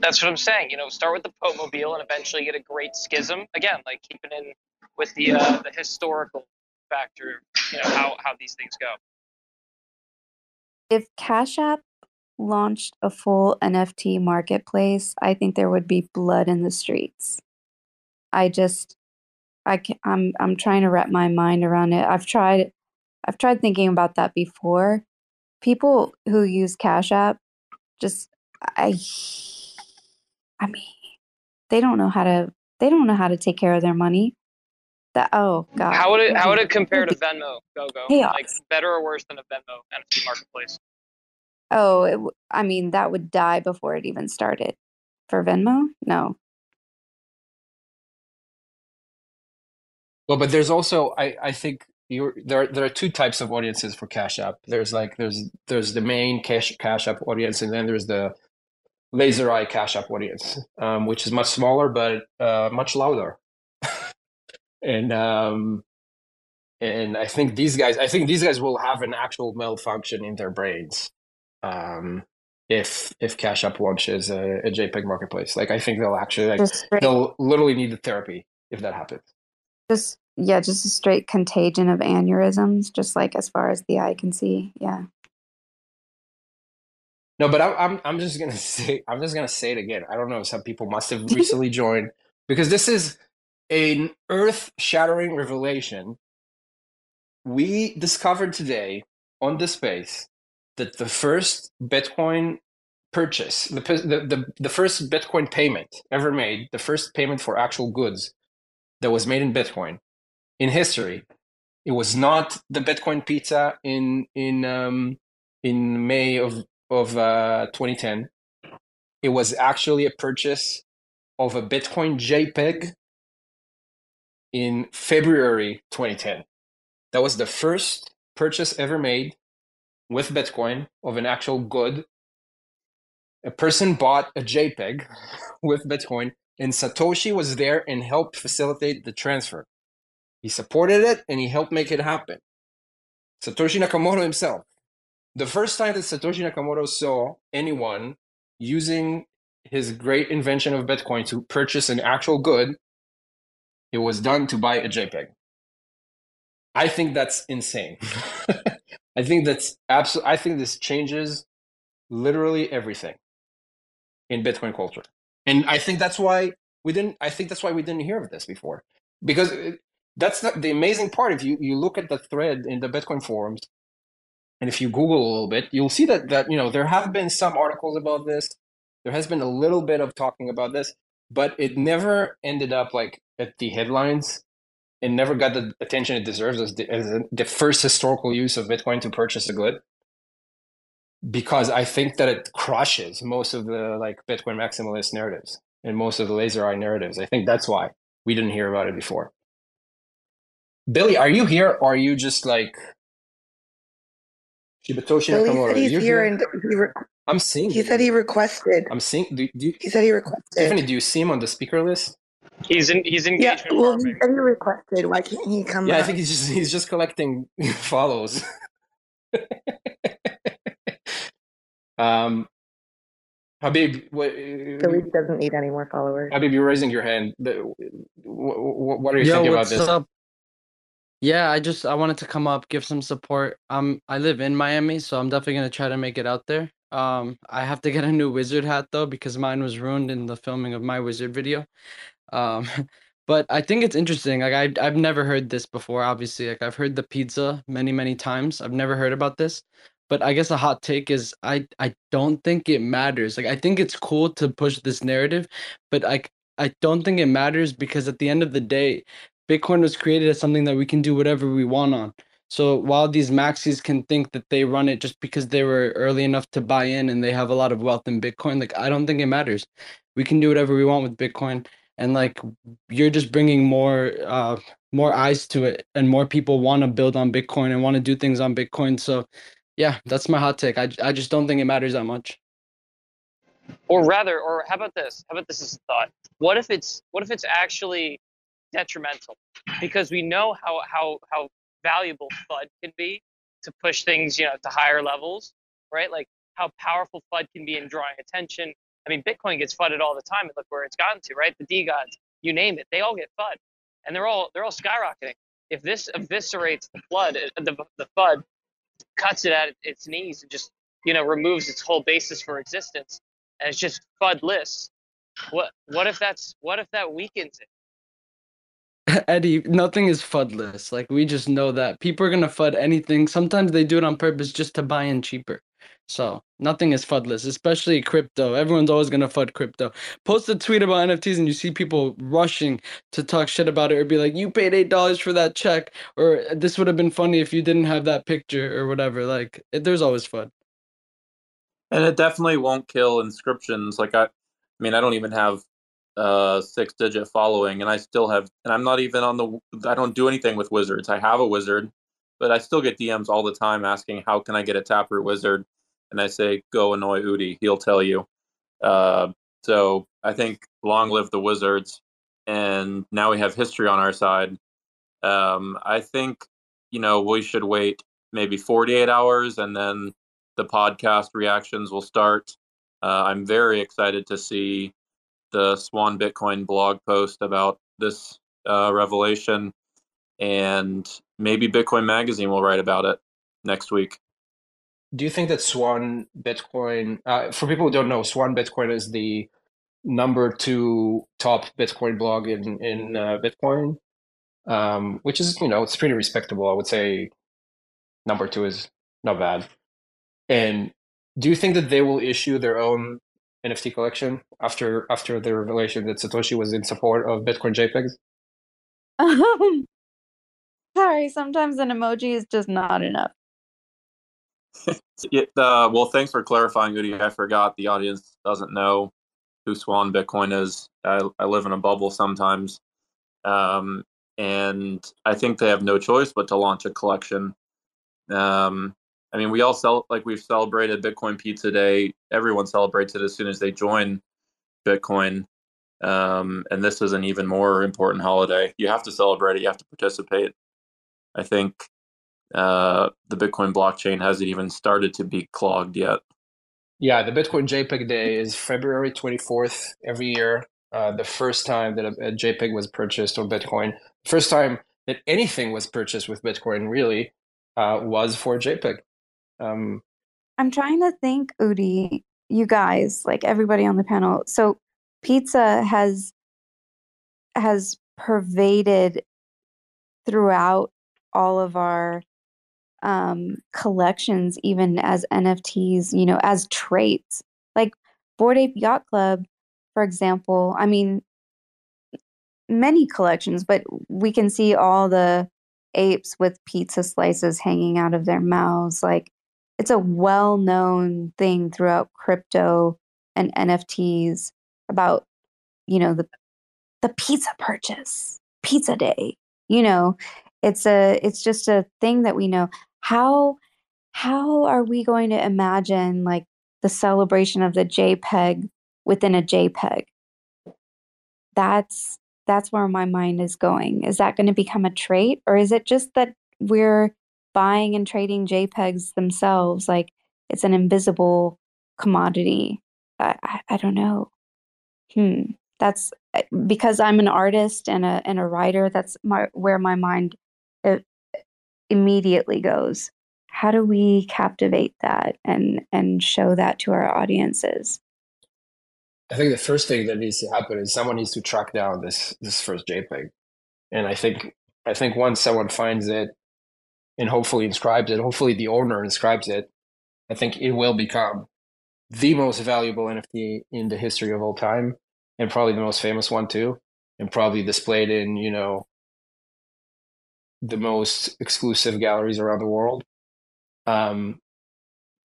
Speaker 6: That's what I'm saying. You know, start with the Pope Mobile and eventually get a great schism. Again, like keeping in with the uh, the historical factor. You know how how these things go.
Speaker 10: if Cash App launched a full NFT marketplace, I think there would be blood in the streets. I just, I can, I'm I'm trying to wrap my mind around it. I've tried, I've tried thinking about that before. People who use Cash App, just I, I mean, they don't know how to they don't know how to take care of their money. That oh god,
Speaker 6: How would it how would it compare to Venmo? Go go.
Speaker 10: Chaos.
Speaker 6: Like better or worse than a Venmo NFT marketplace?
Speaker 10: Oh, it, w- I mean, that would die before it even started. For Venmo? No.
Speaker 2: Well, but there's also I I think you're there. There are two types of audiences for Cash App. There's like there's there's the main Cash Cash App audience, and then there's the laser eye Cash App audience, um, which is much smaller but uh, much louder. and um, and I think these guys, I think these guys will have an actual malfunction in their brains um, if if Cash App launches a, a JPEG marketplace. Like I think they'll actually like they'll literally need the therapy if that happens.
Speaker 10: Just yeah, just a straight contagion of aneurysms, just like as far as the eye can see. Yeah.
Speaker 2: No, but I'm I'm I'm just gonna say I'm just gonna say it again. I don't know. Some people must have recently joined because this is an earth-shattering revelation. We discovered today on the space that the first Bitcoin purchase, the the the, the first Bitcoin payment ever made, the first payment for actual goods that was made in Bitcoin in history, it was not the Bitcoin pizza in in um, in May of of uh, 2010. It was actually a purchase of a Bitcoin JPEG in February 2010. That was the first purchase ever made with Bitcoin of an actual good. A person bought a JPEG with Bitcoin, and Satoshi was there and helped facilitate the transfer. He supported it and he helped make it happen. Satoshi Nakamoto himself. The first time that Satoshi Nakamoto saw anyone using his great invention of Bitcoin to purchase an actual good, it was done to buy a JPEG. I think that's insane. I think that's absolutely, I think this changes literally everything in Bitcoin culture. And I think that's why we didn't, I think that's why we didn't hear of this before. Because that's the amazing part. If you, you look at the thread in the Bitcoin forums, and if you Google a little bit, you'll see that, that, you know, there have been some articles about this. There has been a little bit of talking about this, but it never ended up like at the headlines It never got the attention it deserves as the, as the first historical use of Bitcoin to purchase a good. Because I think that it crushes most of the like Bitcoin maximalist narratives and most of the laser eye narratives. I think that's why we didn't hear about it before. Billy, are you here or are you just like Shibatoshi
Speaker 12: Billy
Speaker 2: Nakamoto?
Speaker 12: said he's here and he, re-
Speaker 2: I'm seeing
Speaker 12: he
Speaker 2: it.
Speaker 12: said he requested.
Speaker 2: I'm seeing. Do, do you,
Speaker 12: He said he requested.
Speaker 2: Stephanie, do you see him on the speaker list?
Speaker 6: He's in. He's
Speaker 12: in.
Speaker 6: Yeah,
Speaker 12: well, he said he requested. Why can't he come
Speaker 2: Yeah, I think he's just he's just collecting follows. um, Habib, what,
Speaker 12: Billy doesn't need any more followers.
Speaker 2: Habib, you're raising your hand. The- wh- wh- What are you
Speaker 9: Yo,
Speaker 2: thinking about this?
Speaker 9: up? Yeah, I just I wanted to come up, give some support. Um, I live in Miami, so I'm definitely gonna try to make it out there. Um, I have to get a new wizard hat though because mine was ruined in the filming of my wizard video. Um, but I think it's interesting. Like I I've never heard this before. Obviously, like I've heard the pizza many many times. I've never heard about this. But I guess a hot take is I I don't think it matters. Like I think it's cool to push this narrative, but I I don't think it matters because at the end of the day, Bitcoin was created as something that we can do whatever we want on. So while these maxis can think that they run it just because they were early enough to buy in and they have a lot of wealth in Bitcoin, like I don't think it matters. We can do whatever we want with Bitcoin, and like you're just bringing more uh more eyes to it, and more people want to build on Bitcoin and want to do things on Bitcoin. So yeah, that's my hot take. I I just don't think it matters that much.
Speaker 6: Or rather, or how about this? How about this as a thought? What if it's what if it's actually detrimental? Because we know how how how valuable FUD can be to push things, you know, to higher levels, right? Like how powerful FUD can be in drawing attention. I mean, Bitcoin gets FUDded all the time, and look where it's gotten to, right? The DeGods, you name it, they all get FUD, and they're all they're all skyrocketing. If this eviscerates the flood, the the FUD, cuts it at its knees, and just you know removes its whole basis for existence, and it's just FUDless. What what if that's what if that weakens it?
Speaker 9: Eddie, nothing is FUDless. Like we just know that people are gonna FUD anything. Sometimes they do it on purpose just to buy in cheaper. So nothing is FUDless, especially crypto. Everyone's always gonna FUD crypto. Post a tweet about NFTs and you see people rushing to talk shit about it or be like, "You paid eight dollars for that check," or "This would have been funny if you didn't have that picture," or whatever. Like it, there's always FUD.
Speaker 3: and it definitely won't kill inscriptions like i i mean i don't even have a six digit following and i still have and i'm not even on the i don't do anything with wizards. I have a wizard but i still get dms all the time asking how can i get a taproot wizard? And i say go annoy udi. He'll tell you. Uh, so i think long live the wizards. And now we have history on our side. Um, I think you know we should wait maybe 48 hours, and then the podcast reactions will start. Uh, I'm very excited to see the Swan Bitcoin blog post about this uh, revelation, and maybe Bitcoin Magazine will write about it next week.
Speaker 2: Do you think that Swan Bitcoin, uh, for people who don't know, Swan Bitcoin is the number two top Bitcoin blog in in uh, Bitcoin, um, which is you know it's pretty respectable. I would say number two is not bad. And do you think that they will issue their own NFT collection after after the revelation that Satoshi was in support of Bitcoin JPEGs?
Speaker 10: Um, sorry, sometimes an emoji is just not enough.
Speaker 3: It, uh, well, thanks for clarifying, Udi. I forgot the audience doesn't know who Swan Bitcoin is. I, I live in a bubble sometimes. Um, and I think they have no choice but to launch a collection. Um, I mean, we all sell like we've celebrated Bitcoin Pizza Day. Everyone celebrates it as soon as they join Bitcoin. Um, and this is an even more important holiday. You have to celebrate it. You have to participate. I think uh, the Bitcoin blockchain hasn't even started to be clogged yet.
Speaker 2: Yeah, the Bitcoin JPEG Day is February 24th every year. Uh, the first time that a, a JPEG was purchased on Bitcoin, first time that anything was purchased with Bitcoin really uh, was for JPEG. Um,
Speaker 10: I'm trying to think, Udi, you guys, like everybody on the panel. So pizza has has pervaded throughout all of our um, collections, even as NFTs, you know, as traits. Like Bored Ape Yacht Club, for example, I mean, many collections, but we can see all the apes with pizza slices hanging out of their mouths. Like it's a well known thing throughout crypto and NFTs about, you know, the the pizza purchase, pizza day. You know, it's a it's just a thing that we know. How how are we going to imagine like the celebration of the JPEG within a JPEG? That's that's where my mind is going. Is that going to become a trait or is it just that we're buying and trading JPEGs themselves like it's an invisible commodity? I, I, I don't know. Hmm. That's eh, because I'm an artist and a and a writer. That's my where my mind uh, immediately goes. How do we captivate that and and show that to our audiences?
Speaker 2: I think the first thing that needs to happen is someone needs to track down this this first JPEG, and I think I think once someone finds it and hopefully inscribes it, hopefully the owner inscribes it, I think it will become the most valuable NFT in the history of all time, and probably the most famous one too, and probably displayed in you know the most exclusive galleries around the world. Um,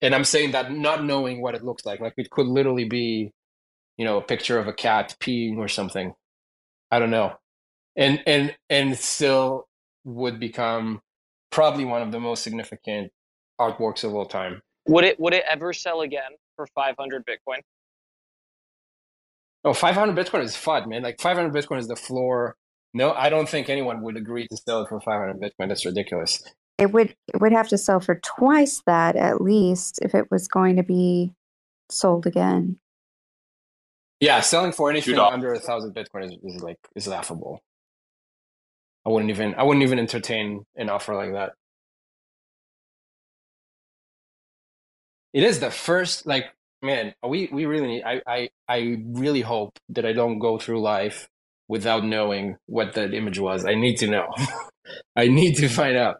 Speaker 2: and I'm saying that not knowing what it looks like, like it could literally be you know, a picture of a cat peeing or something. I don't know. And and and still would become probably one of the most significant artworks of all time.
Speaker 6: Would it would it ever sell again for 500 Bitcoin?
Speaker 2: Oh, 500 Bitcoin is fun, man. Like 500 Bitcoin is the floor. No, I don't think anyone would agree to sell it for 500 Bitcoin. That's ridiculous.
Speaker 10: It would it would have to sell for twice that at least if it was going to be sold again.
Speaker 2: Yeah, selling for anything under a thousand Bitcoin is, is like is laughable. I wouldn't even I wouldn't even entertain an offer like that. It is the first like man, we we really need I I I really hope that I don't go through life without knowing what that image was. I need to know. I need to find out.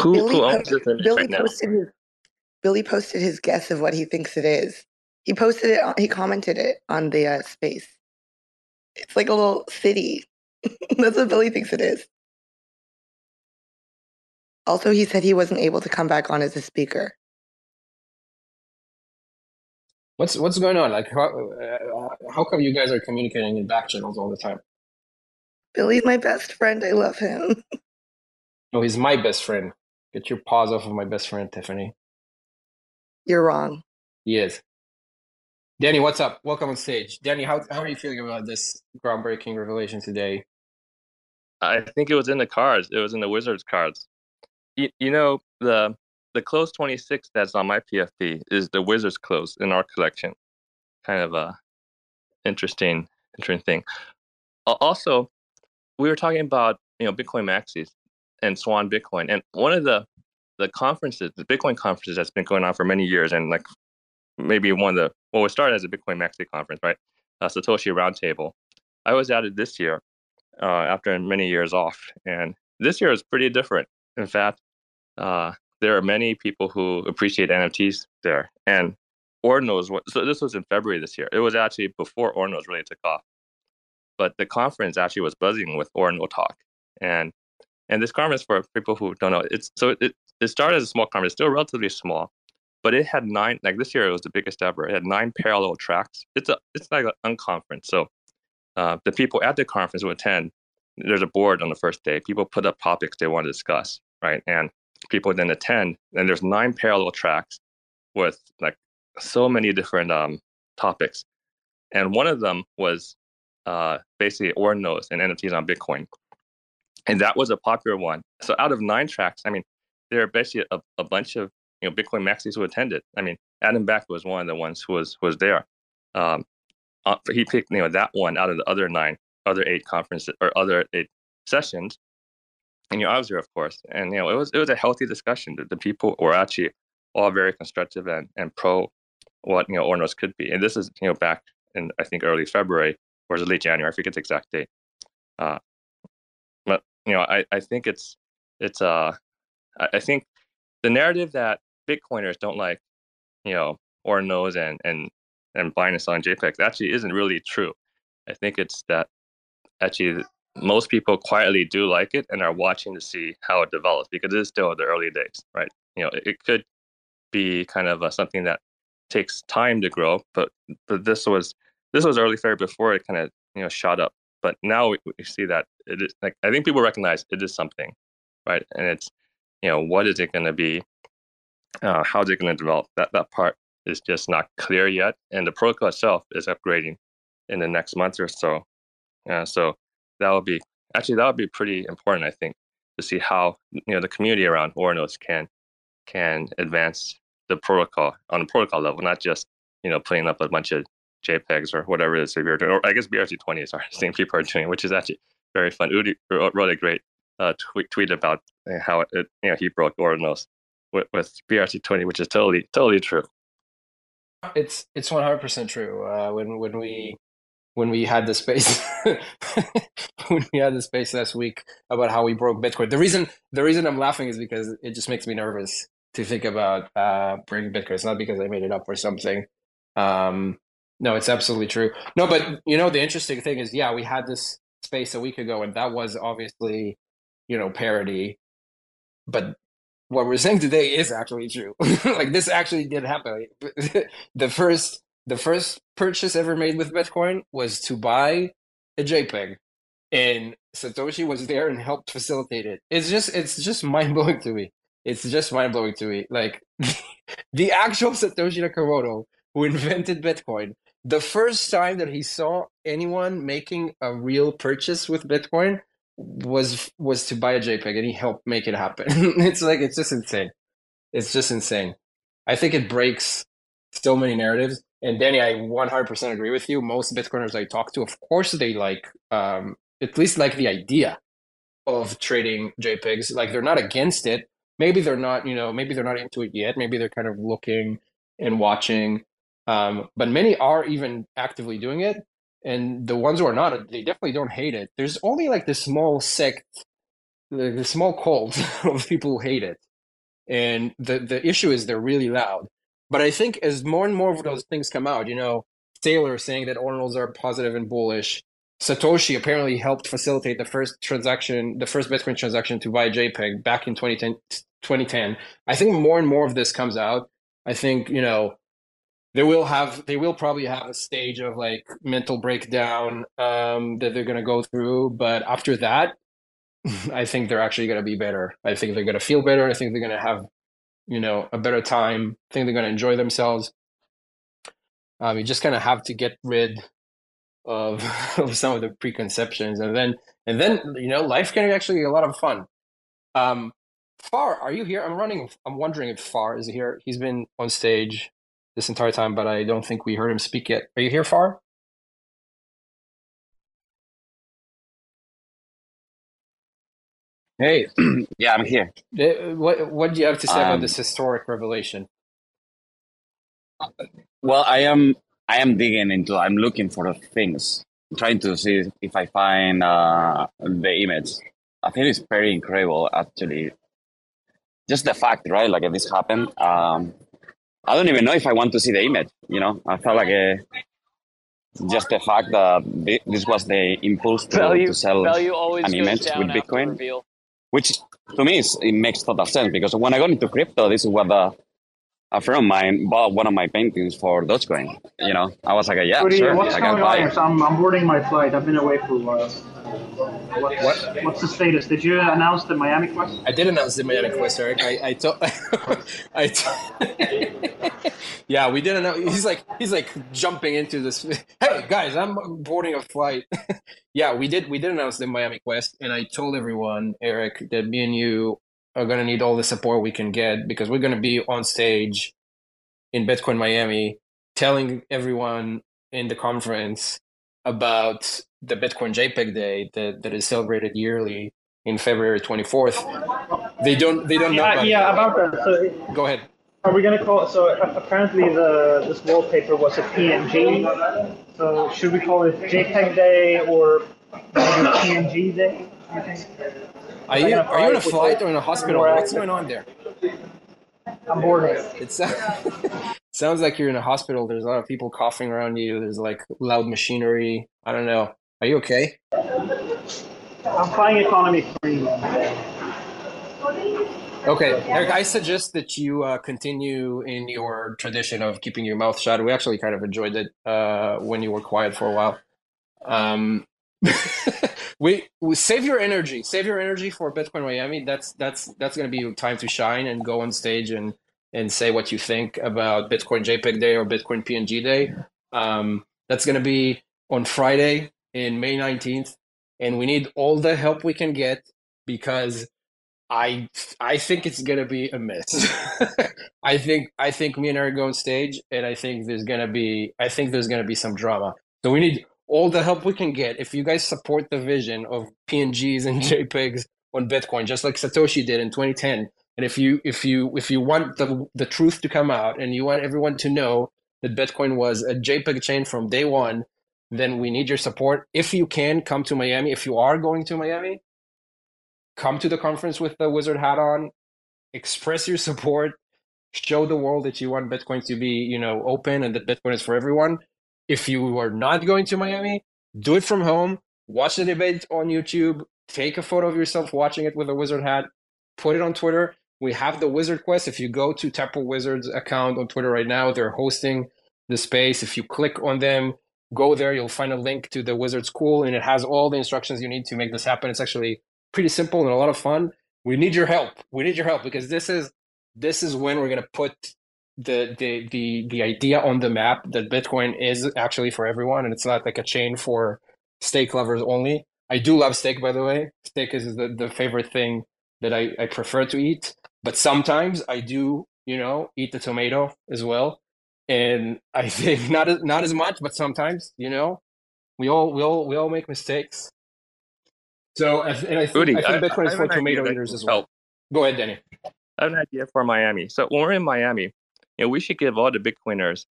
Speaker 12: Who, Billy, who owns this image Billy right posted now? his Billy posted his guess of what he thinks it is. He posted it. On, he commented it on the uh, space. It's like a little city. That's what Billy thinks it is. Also, he said he wasn't able to come back on as a speaker.
Speaker 2: What's what's going on? Like, how, uh, how come you guys are communicating in back channels all the time?
Speaker 12: Billy's my best friend. I love him.
Speaker 2: no, he's my best friend. Get your paws off of my best friend, Tiffany.
Speaker 12: You're wrong.
Speaker 2: He is. Danny, what's up? Welcome on stage. Danny, how, how are you feeling about this groundbreaking revelation today?
Speaker 13: I think it was in the cards. It was in the Wizards cards. You, you know the the close 26 that's on my PFP is the Wizards close in our collection. Kind of a interesting interesting thing. Also, we were talking about you know Bitcoin maxis and Swan Bitcoin, and one of the the conferences, the Bitcoin conferences that's been going on for many years, and like maybe one of the well, it started as a Bitcoin Maxi conference, right? Uh, Satoshi Roundtable. I was at it this year uh, after many years off, and this year is pretty different. In fact, uh, there are many people who appreciate NFTs there, and Ordinals. So this was in February this year. It was actually before Ordinals really took off, but the conference actually was buzzing with Ordinal talk, and and this conference for people who don't know, it's so it it started as a small conference, still relatively small, but it had nine. Like this year, it was the biggest ever. It had nine parallel tracks. It's a it's like an unconference. So uh, the people at the conference would attend. There's a board on the first day. People put up topics they want to discuss, right? And people then attend. And there's nine parallel tracks with like so many different um, topics. And one of them was uh, basically Ordinals and NFTs on Bitcoin. And that was a popular one. So out of nine tracks, I mean, there are basically a, a bunch of you know Bitcoin maxis who attended. I mean, Adam Back was one of the ones who was was there. Um, uh, he picked you know that one out of the other nine, other eight conferences or other eight sessions, and you know of course, and you know it was it was a healthy discussion. The, the people were actually all very constructive and and pro what you know Ordinals could be. And this is you know back in I think early February or is it late January? I forget the exact date. Uh, but you know I I think it's it's uh I think the narrative that Bitcoiners don't like, you know, Ordinals and and and and selling JPEGs actually isn't really true. I think it's that actually most people quietly do like it and are watching to see how it develops because it is still in the early days, right? You know, it, it could be kind of a, something that takes time to grow, but but this was this was early fair before it kind of you know shot up. But now we, we see that it is like I think people recognize it is something, right? And it's you know what is it going to be uh, how's it going to develop that that part is just not clear yet and the protocol itself is upgrading in the next month or so uh, so that will be actually that would be pretty important i think to see how you know the community around Ordinals can can advance the protocol on the protocol level not just you know putting up a bunch of jpegs or whatever it is that you're doing or i guess brc20 is our same people are doing which is actually very fun udi wrote a great uh, tweet, tweet about uh, how it, you know he broke Ordinals with, with BRC20, which is totally totally true.
Speaker 2: It's it's one hundred percent true. Uh, when when we when we had the space when we had the space last week about how we broke Bitcoin. The reason the reason I'm laughing is because it just makes me nervous to think about uh, breaking Bitcoin. It's not because I made it up or something. Um, no, it's absolutely true. No, but you know the interesting thing is, yeah, we had this space a week ago, and that was obviously you know parody but what we're saying today is actually true. Like this actually did happen. The first the first purchase ever made with bitcoin was to buy a jpeg and satoshi was there and helped facilitate it. It's just it's just mind-blowing to me. It's just mind-blowing to me. Like the actual satoshi nakamoto who invented bitcoin the first time that he saw anyone making a real purchase with bitcoin was was to buy a JPEG and he helped make it happen. it's like it's just insane. It's just insane. I think it breaks so many narratives. And Danny, I 100% agree with you. Most Bitcoiners I talk to, of course, they like um, at least like the idea of trading JPEGs. Like they're not against it. Maybe they're not, you know, maybe they're not into it yet. Maybe they're kind of looking and watching. Um, but many are even actively doing it and the ones who are not, they definitely don't hate it. There's only like the small sect, the, the small cult of people who hate it, and the the issue is they're really loud. But I think as more and more of those things come out, you know, Saylor saying that ordinals are positive and bullish. Satoshi apparently helped facilitate the first transaction, the first Bitcoin transaction to buy JPEG back in 2010. 2010. I think more and more of this comes out. I think, you know, they will have they will probably have a stage of like mental breakdown um, that they're going to go through but after that i think they're actually going to be better i think they're going to feel better i think they're going to have you know a better time i think they're going to enjoy themselves um, you just kind of have to get rid of, of some of the preconceptions, and then and then you know life can actually be a lot of fun. Um, Far, are you here? I'm running. I'm wondering if Far is here. He's been on stage this entire time, but I don't think we heard him speak yet. Are you here, Far?
Speaker 14: Hey, yeah, I'm here.
Speaker 2: Uh, What What do you have to say about
Speaker 14: Um,
Speaker 2: this historic revelation?
Speaker 14: well, I am I am digging into. I'm looking for things, I'm trying to see if I find uh, the image. I think it's very incredible, actually. Just the fact, right? Like if this happened. Um, I don't even know if I want to see the image. You know, I felt like a, just the fact that this was the impulse to,
Speaker 6: Value
Speaker 14: to sell an image with Bitcoin. which to me is, it makes total sense because when I got into crypto, this is what the, a friend of mine bought one of my paintings for Dogecoin. You know, I was like, yeah,
Speaker 15: Cody,
Speaker 14: sure,
Speaker 15: what's
Speaker 14: I can
Speaker 15: going
Speaker 14: buy
Speaker 15: on?
Speaker 14: it.
Speaker 15: here? So I'm, I'm boarding my flight. I've been away for a while. What's,
Speaker 2: What?
Speaker 15: what's the status? Did you announce the Miami Quest?
Speaker 2: I did announce the Miami Quest, Eric. I I told I t- yeah, we didn't announce. He's like he's like jumping into this. Hey guys, I'm boarding a flight. yeah, we did we did announce the Miami Quest, and I told everyone, Eric, that me and you are gonna need all the support we can get because we're gonna be on stage in Bitcoin Miami, telling everyone in the conference about the Bitcoin JPEG Day that, that is celebrated yearly in February 24th. They don't they don't know
Speaker 15: Yeah,
Speaker 2: about
Speaker 15: yeah,
Speaker 2: it.
Speaker 15: about that. So,
Speaker 2: Go ahead.
Speaker 15: are we gonna call? So apparently the this wallpaper was a PNG. So should we call it JPEG Day or PNG Day?
Speaker 2: Are you are you in a flight or in a hospital? What's going on there?
Speaker 15: I'm boarding.
Speaker 2: It sounds like you're in a hospital. There's a lot of people coughing around you. There's like loud machinery. I don't know. Are you okay?
Speaker 15: I'm flying economy free.
Speaker 2: Okay, Eric, I suggest that you uh, continue in your tradition of keeping your mouth shut. We actually kind of enjoyed it uh, when you were quiet for a while. Um, we, we save your energy. Save your energy for Bitcoin Miami. That's that's that's going to be time to shine and go on stage and and say what you think about Bitcoin JPEG Day or Bitcoin PNG Day. Um, that's going to be on Friday in May 19th, and we need all the help we can get because I I think it's gonna be a mess. I think I think me and Eric go on stage, and I think there's gonna be I think there's gonna be some drama. So we need all the help we can get. If you guys support the vision of PNGs and JPEGs on Bitcoin, just like Satoshi did in 2010, and if you if you if you want the the truth to come out, and you want everyone to know that Bitcoin was a JPEG chain from day one, then we need your support. If you can come to Miami, if you are going to Miami, come to the conference with the wizard hat on express your support show the world that you want bitcoin to be you know open and that bitcoin is for everyone if you are not going to miami do it from home watch the debate on youtube take a photo of yourself watching it with a wizard hat put it on twitter. We have the wizard quest. If you go to Taproot Wizards account on twitter right now they're hosting the space. If you click on them go there you'll find a link to the wizard school and it has all the instructions you need to make this happen. It's actually pretty simple and a lot of fun. We need your help. We need your help because this is this is when we're going to put the, the the the idea on the map that bitcoin is actually for everyone and it's not like a chain for steak lovers only. I do love steak by the way. Steak is the, the favorite thing that I, I prefer to eat but sometimes i do you know eat the tomato as well. And i think not as not as much but sometimes you know we all we all we all make mistakes. So I and i think, I think bitcoin
Speaker 13: I
Speaker 2: is
Speaker 13: have
Speaker 2: for tomato eaters as well.
Speaker 13: help.
Speaker 2: go ahead danny.
Speaker 13: I have an idea for Miami. So when we're in Miami, we should give all the Bitcoiners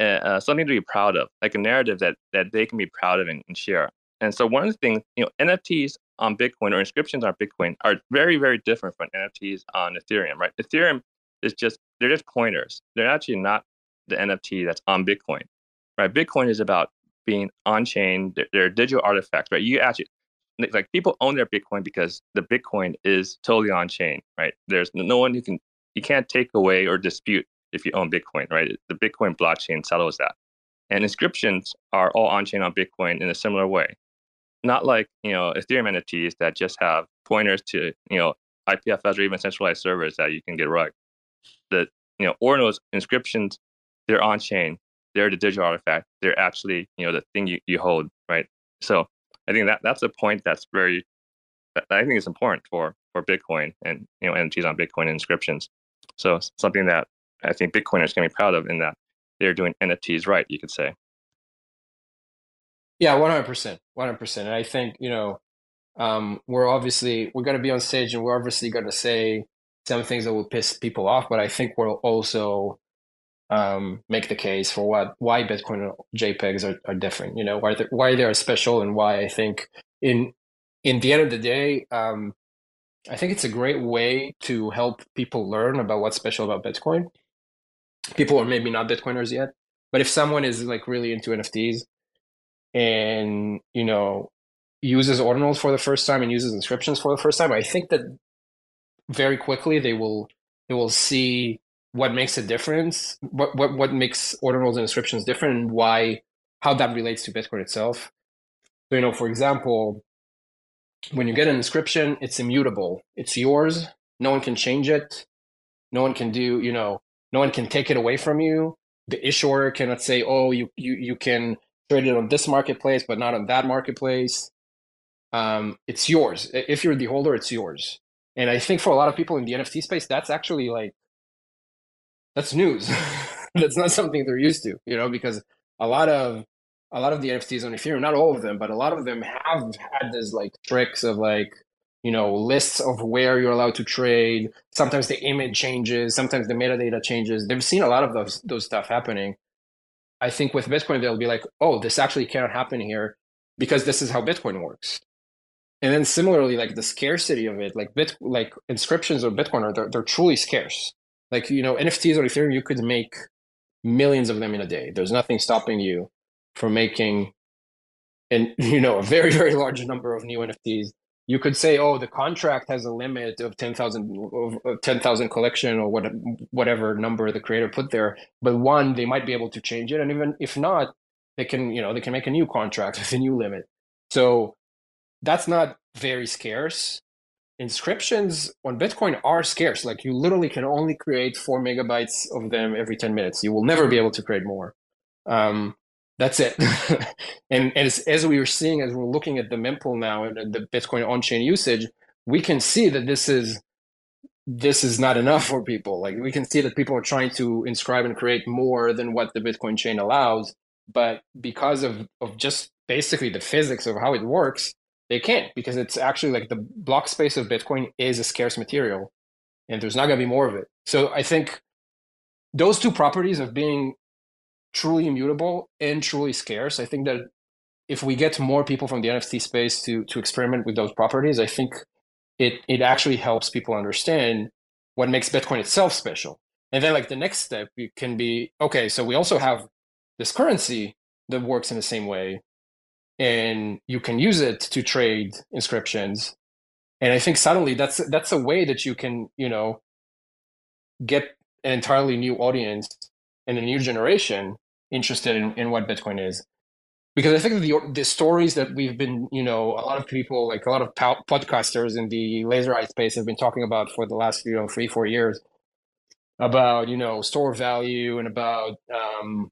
Speaker 13: uh, uh, something to be proud of, like a narrative that that they can be proud of and, and share. And so one of the things, you know, NFTs on Bitcoin or inscriptions on Bitcoin are very, very different from NFTs on Ethereum, right? Ethereum is just they're just pointers. They're actually not the NFT that's on Bitcoin, right? Bitcoin is about being on chain. They're, they're digital artifacts, right? You actually like people own their Bitcoin because the Bitcoin is totally on chain, right? There's no one who can you can't take away or dispute if you own Bitcoin, right? The Bitcoin blockchain settles that. And inscriptions are all on chain on Bitcoin in a similar way. Not like, you know, Ethereum NFTs that just have pointers to, you know, IPFS or even centralized servers that you can get rugged. The, you know, Ordinal's inscriptions, they're on chain. they're the digital artifact. They're actually you know the thing you, you hold, right? So I think that that's a point that's very I think it's important for for Bitcoin and you know NFTs on Bitcoin inscriptions. So something that I think Bitcoiners can be proud of in that they're doing NFTs right, you could say.
Speaker 2: Yeah, one hundred percent, one hundred percent. And I think you know, um, we're obviously we're going to be on stage, and we're obviously going to say some things that will piss people off. But I think we'll also um, make the case for what why Bitcoin and JPEGs are, are different. You know, why they, why they are special, and why I think in in the end of the day, um, I think it's a great way to help people learn about what's special about Bitcoin. People are maybe not Bitcoiners yet, but if someone is like really into NFTs and you know uses ordinals for the first time and uses inscriptions for the first time, I think that very quickly they will they will see what makes a difference, what what what makes ordinals and inscriptions different, and why how that relates to Bitcoin itself. So you know, for example, when you get an inscription, it's immutable. It's yours. No one can change it. No one can do, you know, no one can take it away from you. The issuer cannot say, oh, you you you can trade it on this marketplace, but not on that marketplace. Um, it's yours. If you're the holder, it's yours. And I think for a lot of people in the NFT space, that's actually like that's news. that's not something they're used to, you know, because a lot of a lot of the NFTs on Ethereum, not all of them, but a lot of them have had this like tricks of like, you know, lists of where you're allowed to trade. Sometimes the image changes, sometimes the metadata changes. They've seen a lot of those those stuff happening. I think with Bitcoin, they'll be like, oh, this actually cannot happen here because this is how Bitcoin works. And then similarly, like the scarcity of it, like bit like inscriptions of Bitcoin are they're, they're truly scarce. Like, you know, NFTs or Ethereum, you could make millions of them in a day. There's nothing stopping you from making and you know a very very large number of new nfts you could say oh the contract has a limit of 10,000 of 10,000 collection or what, whatever number the creator put there. But one they might be able to change it. And even if not they can you know they can make a new contract with a new limit. So that's not very scarce. Inscriptions on bitcoin are scarce. Like you literally can only create 4 megabytes of them every 10 minutes. You will never be able to create more. Um, that's it. and, and as, as, we were seeing, as we're looking at the mempool now and the Bitcoin on-chain usage, we can see that this is this is not enough for people. Like we can see that people are trying to inscribe and create more than what the Bitcoin chain allows, but because of of just basically the physics of how it works, they can't because it's actually like the block space of Bitcoin is a scarce material, and there's not going to be more of it. So I think those two properties of being truly immutable and truly scarce. I think that if we get more people from the NFT space to to experiment with those properties, I think it it actually helps people understand what makes Bitcoin itself special. And then like the next step can be okay, so we also have this currency that works in the same way and you can use it to trade inscriptions. And I think suddenly that's that's a way that you can, you know, get an entirely new audience and a new generation interested in, in what Bitcoin is. Because I think the the stories that we've been, you know, a lot of people, like a lot of podcasters in the laser eye space, have been talking about for the last, you know, three four years, about you know store value and about um,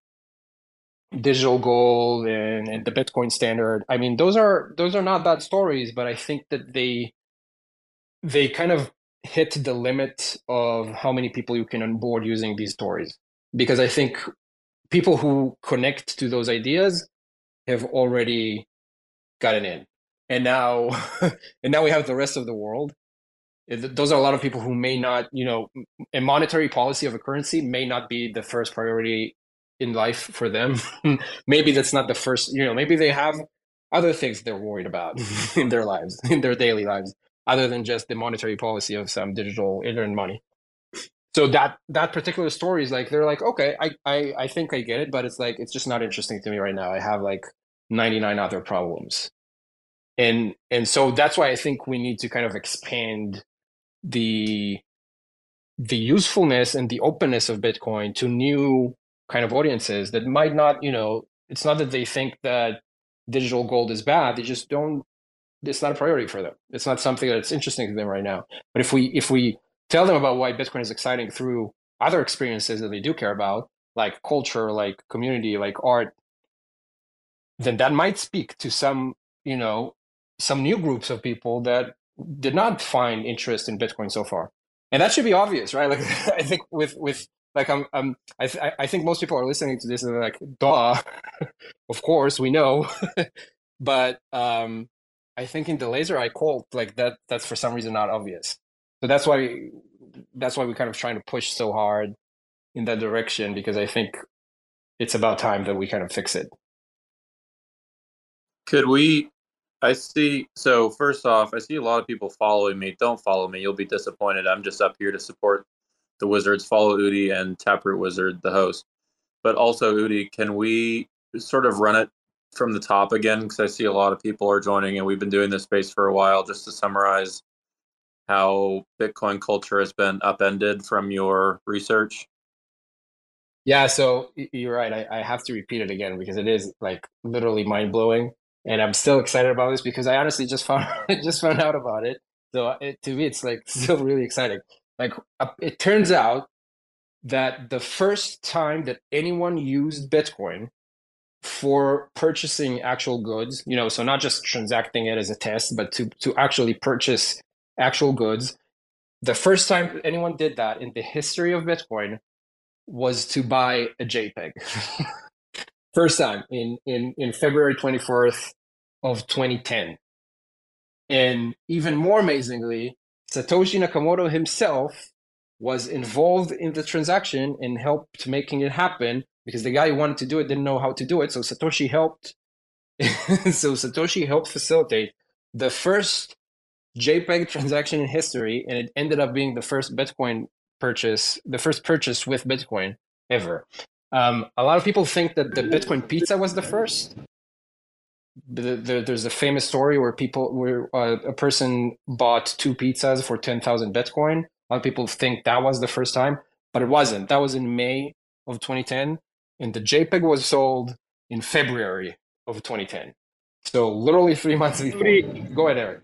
Speaker 2: digital gold and, and the Bitcoin standard. I mean, those are those are not bad stories, but I think that they they kind of hit the limit of how many people you can onboard using these stories because I think people who connect to those ideas have already gotten in, and now and now we have the rest of the world. Those are a lot of people who may not, you know, a monetary policy of a currency may not be the first priority in life for them. maybe that's not the first, you know, maybe they have other things they're worried about in their lives, in their daily lives, other than just the monetary policy of some digital internet money so that that particular story is like they're like okay I, I i think i get it but it's like it's just not interesting to me right now. I have like 99 other problems. And and so that's why i think we need to kind of expand the the usefulness and the openness of bitcoin to new kind of audiences that might not you know it's not that they think that digital gold is bad they just don't it's not a priority for them. It's not something that's interesting to them right now. But if we if we tell them about why Bitcoin is exciting through other experiences that they do care about, like culture, like community, like art, then that might speak to some, you know, some new groups of people that did not find interest in Bitcoin so far. And that should be obvious, right? Like I think with with like I'm, I'm I, th- I think most people are listening to this and they're like, duh, of course we know, but um, I think in the laser eye cult, like that that's for some reason not obvious. So that's why that's why we're kind of trying to push so hard in that direction because I think it's about time that we kind of fix it.
Speaker 3: Could we? I see. So first off, I see a lot of people following me. Don't follow me; you'll be disappointed. I'm just up here to support the Wizards. Follow Udi and Taproot Wizard, the host. But also, Udi, can we sort of run it from the top again? Because I see a lot of people are joining, and we've been doing this space for a while. Just to summarize how Bitcoin culture has been upended from your research.
Speaker 2: Yeah, so you're right. I, I have to repeat it again because it is like literally mind blowing and I'm still excited about this because I honestly just found just found out about it. So it, to me, it's like still really exciting. Like it turns out that the first time that anyone used Bitcoin for purchasing actual goods, you know, so not just transacting it as a test, but to to actually purchase actual goods, the first time anyone did that in the history of Bitcoin was to buy a JPEG. first time in in in February 24th of 2010. And even more amazingly, Satoshi Nakamoto himself was involved in the transaction and helped making it happen because the guy who wanted to do it didn't know how to do it. So Satoshi helped. so Satoshi helped facilitate the first JPEG transaction in history, and it ended up being the first Bitcoin purchase, the first purchase with Bitcoin ever. Um, a lot of people think that the Bitcoin pizza was the first. The, the, there's a famous story where people, where uh, a person bought two pizzas for ten thousand Bitcoin. A lot of people think that was the first time, but it wasn't. That was in May of 2010, and the JPEG was sold in February of 2010. So literally three months before. Go ahead, Eric.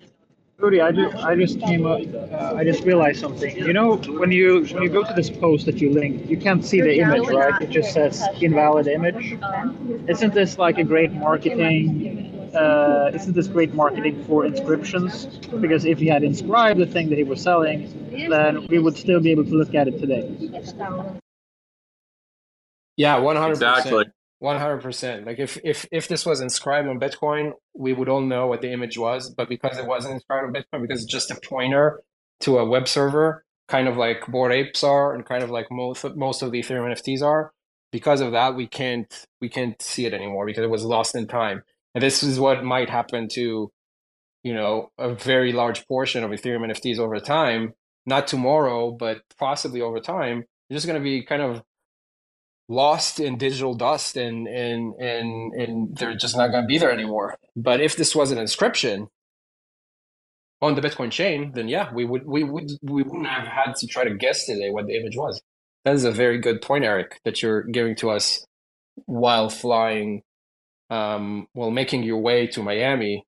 Speaker 4: Udi, I just I just came up. Uh, I just realized something. You know, when you when you go to this post that you link, you can't see the image, right? It just says invalid image. Isn't this like a great marketing? Uh, isn't this great marketing for inscriptions? Because if he had inscribed the thing that he was selling, then we would still be able to look at it today.
Speaker 2: Yeah, one hundred percent. Exactly. 100% like if if if this was inscribed on bitcoin we would all know what the image was. But because it wasn't inscribed on bitcoin because it's just a pointer to a web server kind of like Bored Apes are and kind of like most most of the ethereum nfts are because of that we can't we can't see it anymore because it was lost in time. And this is what might happen to you know a very large portion of ethereum nfts over time. Not tomorrow but possibly over time. You're just going to be kind of lost in digital dust and and and and they're just not going to be there anymore. But if this was an inscription on the bitcoin chain then yeah we would we would we wouldn't have had to try to guess today what the image was. That is a very good point eric that you're giving to us while flying um while making your way to miami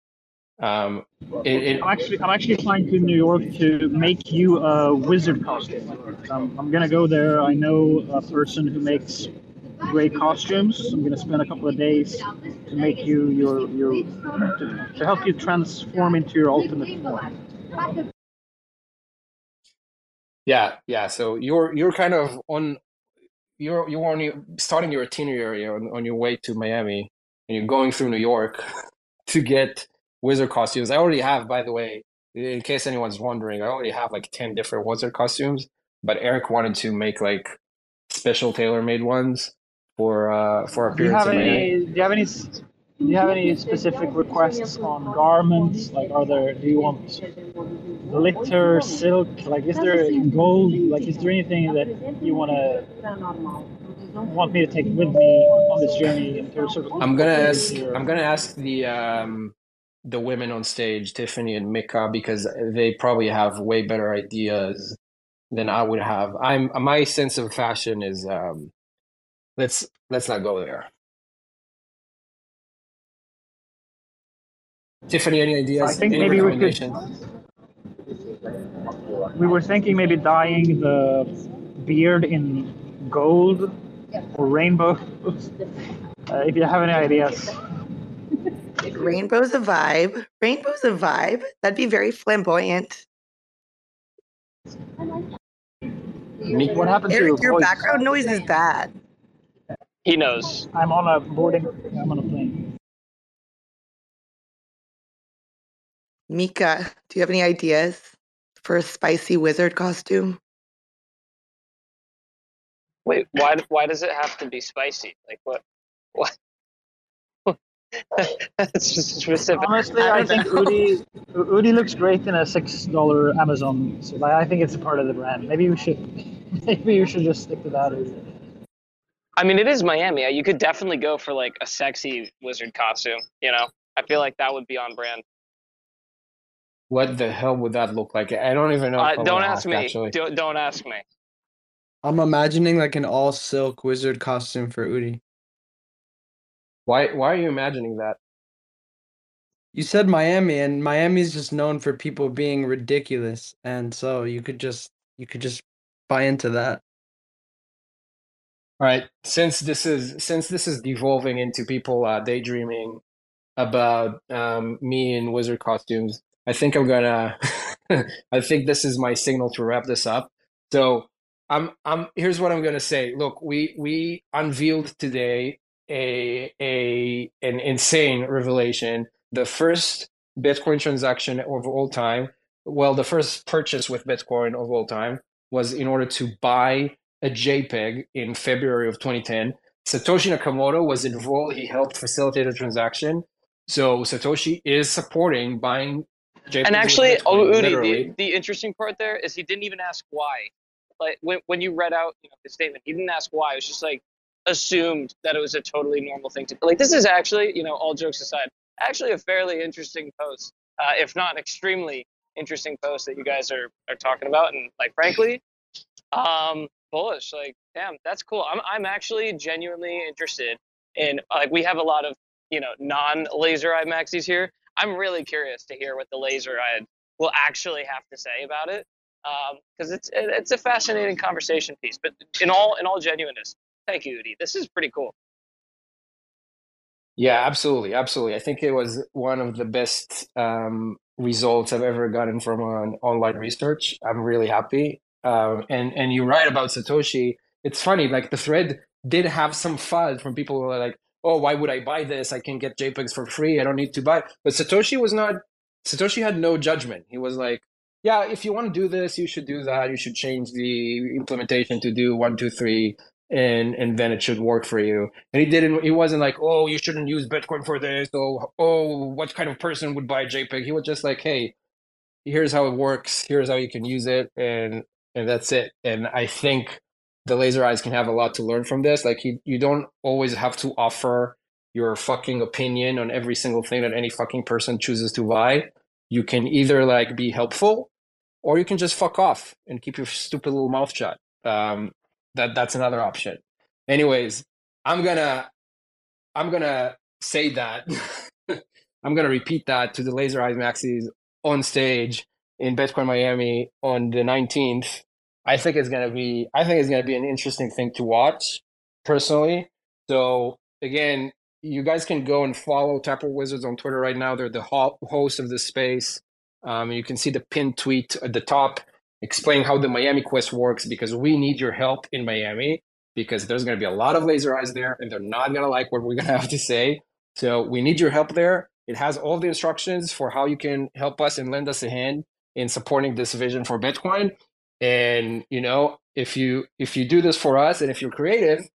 Speaker 2: um it, it,
Speaker 4: I'm actually I'm actually flying to New York to make you a wizard costume. Um, I'm gonna go there. I know a person who makes great costumes. I'm gonna spend a couple of days to make you your your to, to help you transform into your ultimate form.
Speaker 2: yeah yeah so you're you're kind of on you're you're on your, starting your itinerary on, on your way to miami and you're going through new york to get wizard costumes. I already have, by the way, in case anyone's wondering, I already have like 10 different wizard costumes, but Eric wanted to make like special tailor-made ones for uh for
Speaker 4: Do you have any? Do you have any? Do you have any specific requests on garments? Like, are there? Do you want glitter, silk? Like, is there gold? Like, is there anything that you wanna want me to take with me on this journey in terms of?
Speaker 2: I'm gonna ask I'm gonna ask the um the women on stage, Tiffany and Mika, because they probably have way better ideas than I would have. I'm my sense of fashion is um let's let's not go there. Tiffany, any ideas?
Speaker 4: I think
Speaker 2: any
Speaker 4: maybe we could. We were thinking maybe dyeing the beard in gold
Speaker 15: or rainbow. Uh, if you have any ideas.
Speaker 12: Rainbow's a vibe. Rainbow's a vibe. That'd be very flamboyant.
Speaker 15: What happened to your
Speaker 12: your
Speaker 15: voice?
Speaker 12: background noise is bad.
Speaker 6: He knows.
Speaker 15: I'm on a boarding. I'm on a plane.
Speaker 12: Mika, do you have any ideas for a spicy wizard costume?
Speaker 6: Wait, why? Why does it have to be spicy? Like what? What? That's just specific.
Speaker 15: Honestly, I think Udi Udi looks great in a six dollar Amazon. So like, I think it's a part of the brand. Maybe you should. Maybe you should just stick to that.
Speaker 6: I mean, it is Miami. You could definitely go for like a sexy wizard costume. You know, I feel like that would be on brand.
Speaker 2: What the hell would that look like? I don't even know.
Speaker 6: Uh, don't ask me. Don't, don't ask me.
Speaker 9: I'm imagining like an all silk wizard costume for Udi.
Speaker 2: Why? Why are you imagining that?
Speaker 9: You said Miami, and Miami's just known for people being ridiculous, and so you could just you could just buy into that.
Speaker 2: All right. Since this is since this is devolving into people uh, daydreaming about um, me in wizard costumes, I think I'm gonna. I think this is my signal to wrap this up. So I'm. I'm. Here's what I'm gonna say. Look, we we unveiled today a a an insane revelation. The first Bitcoin transaction of all time. Well, the first purchase with Bitcoin of all time was in order to buy a JPEG in February of 2010. Satoshi Nakamoto was involved. He helped facilitate a transaction. So Satoshi is supporting buying JPEGs.
Speaker 6: And actually,
Speaker 2: Bitcoin,
Speaker 6: Udi, the, the interesting part there is he didn't even ask why. Like when when you read out you know, the statement, he didn't ask why. It was just like assumed that it was a totally normal thing to like. This is actually, you know, all jokes aside, actually a fairly interesting post, uh, if not extremely interesting post that you guys are are talking about. And like, frankly, um, bullish. Like, damn, that's cool. I'm I'm actually genuinely interested in like we have a lot of you know non laser eye maxis here. I'm really curious to hear what the laser eye will actually have to say about it because it's it's a fascinating conversation piece. But in all in all genuineness, thank you, Udi. This is pretty cool.
Speaker 2: Yeah, absolutely, absolutely. I think it was one of the best um, results I've ever gotten from an online research. I'm really happy. Um, and and you're right about Satoshi. It's funny, like the thread did have some fuzz from people who were like, "Oh, why would I buy this? I can get JPEGs for free. I don't need to buy." But Satoshi was not. Satoshi had no judgment. He was like, "Yeah, if you want to do this, you should do that. You should change the implementation to do one, two, three, and and then it should work for you." And he didn't. He wasn't like, "Oh, you shouldn't use Bitcoin for this." Oh, oh, what kind of person would buy JPEG? He was just like, "Hey, here's how it works. Here's how you can use it, and and that's it." And I think the laser eyes can have a lot to learn from this. Like, you you don't always have to offer your fucking opinion on every single thing that any fucking person chooses to buy. You can either like be helpful, or you can just fuck off and keep your stupid little mouth shut. Um, that that's another option. Anyways, I'm gonna I'm gonna say that. I'm gonna repeat that to the Laser Eyes Maxis on stage in Bitcoin Miami on the 19th. I think it's gonna be I think it's gonna be an interesting thing to watch personally. So again, you guys can go and follow Taproot Wizards on Twitter right now. They're the ho- host of this space. Um, you can see the pinned tweet at the top explaining how the Miami Quest works because we need your help in Miami because there's going to be a lot of laser eyes there and they're not going to like what we're going to have to say. So we need your help there. It has all the instructions for how you can help us and lend us a hand in supporting this vision for Bitcoin. And you know, if you if you do this for us and if you're creative,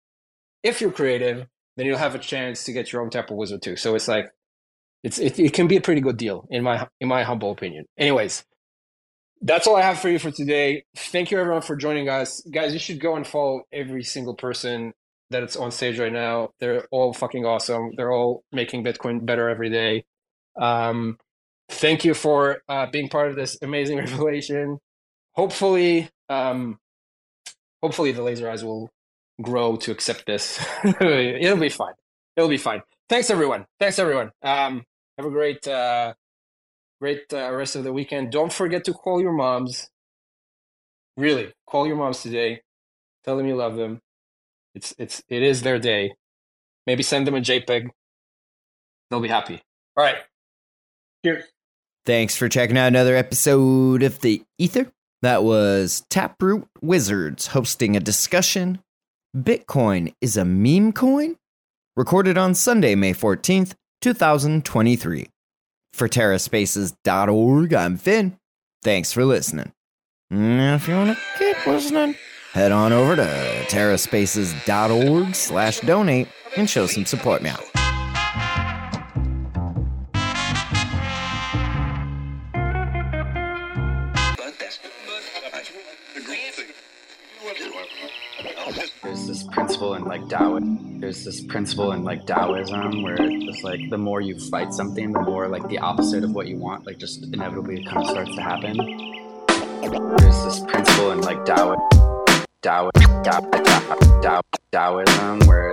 Speaker 2: if you're creative, then you'll have a chance to get your own Temple Wizard too. So it's like it's it, it can be a pretty good deal in my in my humble opinion. Anyways, that's all I have for you for today. Thank you everyone for joining us. Guys, you should go and follow every single person that's on stage right now. They're all fucking awesome. They're all making Bitcoin better every day. Um, thank you for uh, being part of this amazing revelation. Hopefully, um, hopefully the laser eyes will grow to accept this. It'll be fine. It'll be fine. Thanks everyone. Thanks everyone. Um, have a great, uh, great uh, rest of the weekend. Don't forget to call your moms. Really, call your moms today. Tell them you love them. It's it's it is their day. Maybe send them a JPEG. They'll be happy. All right. Cheers.
Speaker 1: Thanks for checking out another episode of The Ether. That was Taproot Wizards hosting a discussion. Bitcoin is a meme coin? Recorded on Sunday, May 14th, 2023. For TerraSpaces.org, I'm Finn. Thanks for listening. If you want to keep listening, head on over to TerraSpaces.org slash donate and show some support now.
Speaker 16: there's this principle in like Taoism. There's this principle in like Taoism where it's like the more you fight something, the more like the opposite of what you want, like just inevitably kind of starts to happen. There's this principle in like Taoism. Tao, Tao, Tao, Tao, Taoism, where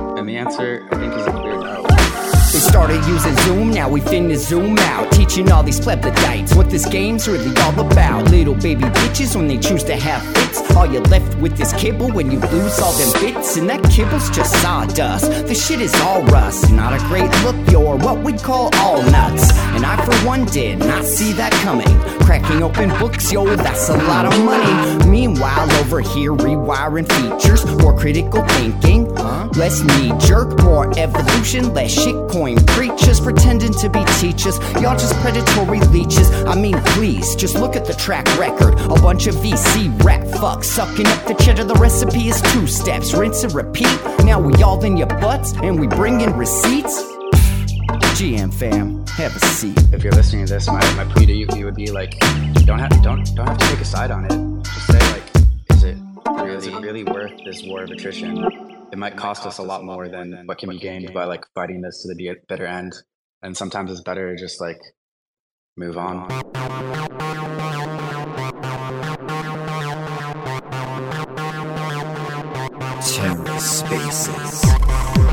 Speaker 16: And the answer, I think, is clear no.
Speaker 17: We started using Zoom, now we finna zoom out. Teaching all these plebiscites what this game's really all about. Little baby bitches when they choose to have. All you're left with is kibble when you lose all them bits. And that kibble's just sawdust. This shit is all rust. Not a great look, you're what we'd call all nuts. And I, for one, did not see that coming. Cracking open books, yo, that's a lot of money. Meanwhile, over here, rewiring features, more critical thinking, less knee jerk, more evolution, less shitcoin preachers pretending to be teachers. Y'all just predatory leeches. I mean, please, just look at the track record. A bunch of VC rap fucks sucking up the cheddar. The recipe is two steps, rinse and repeat. Now we all in your butts and we bring in receipts. GM fam, have a seat.
Speaker 16: If you're listening to this, my, my plea to you, you would be like, don't have don't don't have to take a side on it. Just say like, is it really, is it really worth this war of attrition? It might cost us a lot more than what can be gained by like fighting this to the bitter end. And sometimes it's better to just like move on.
Speaker 17: Terra Spaces.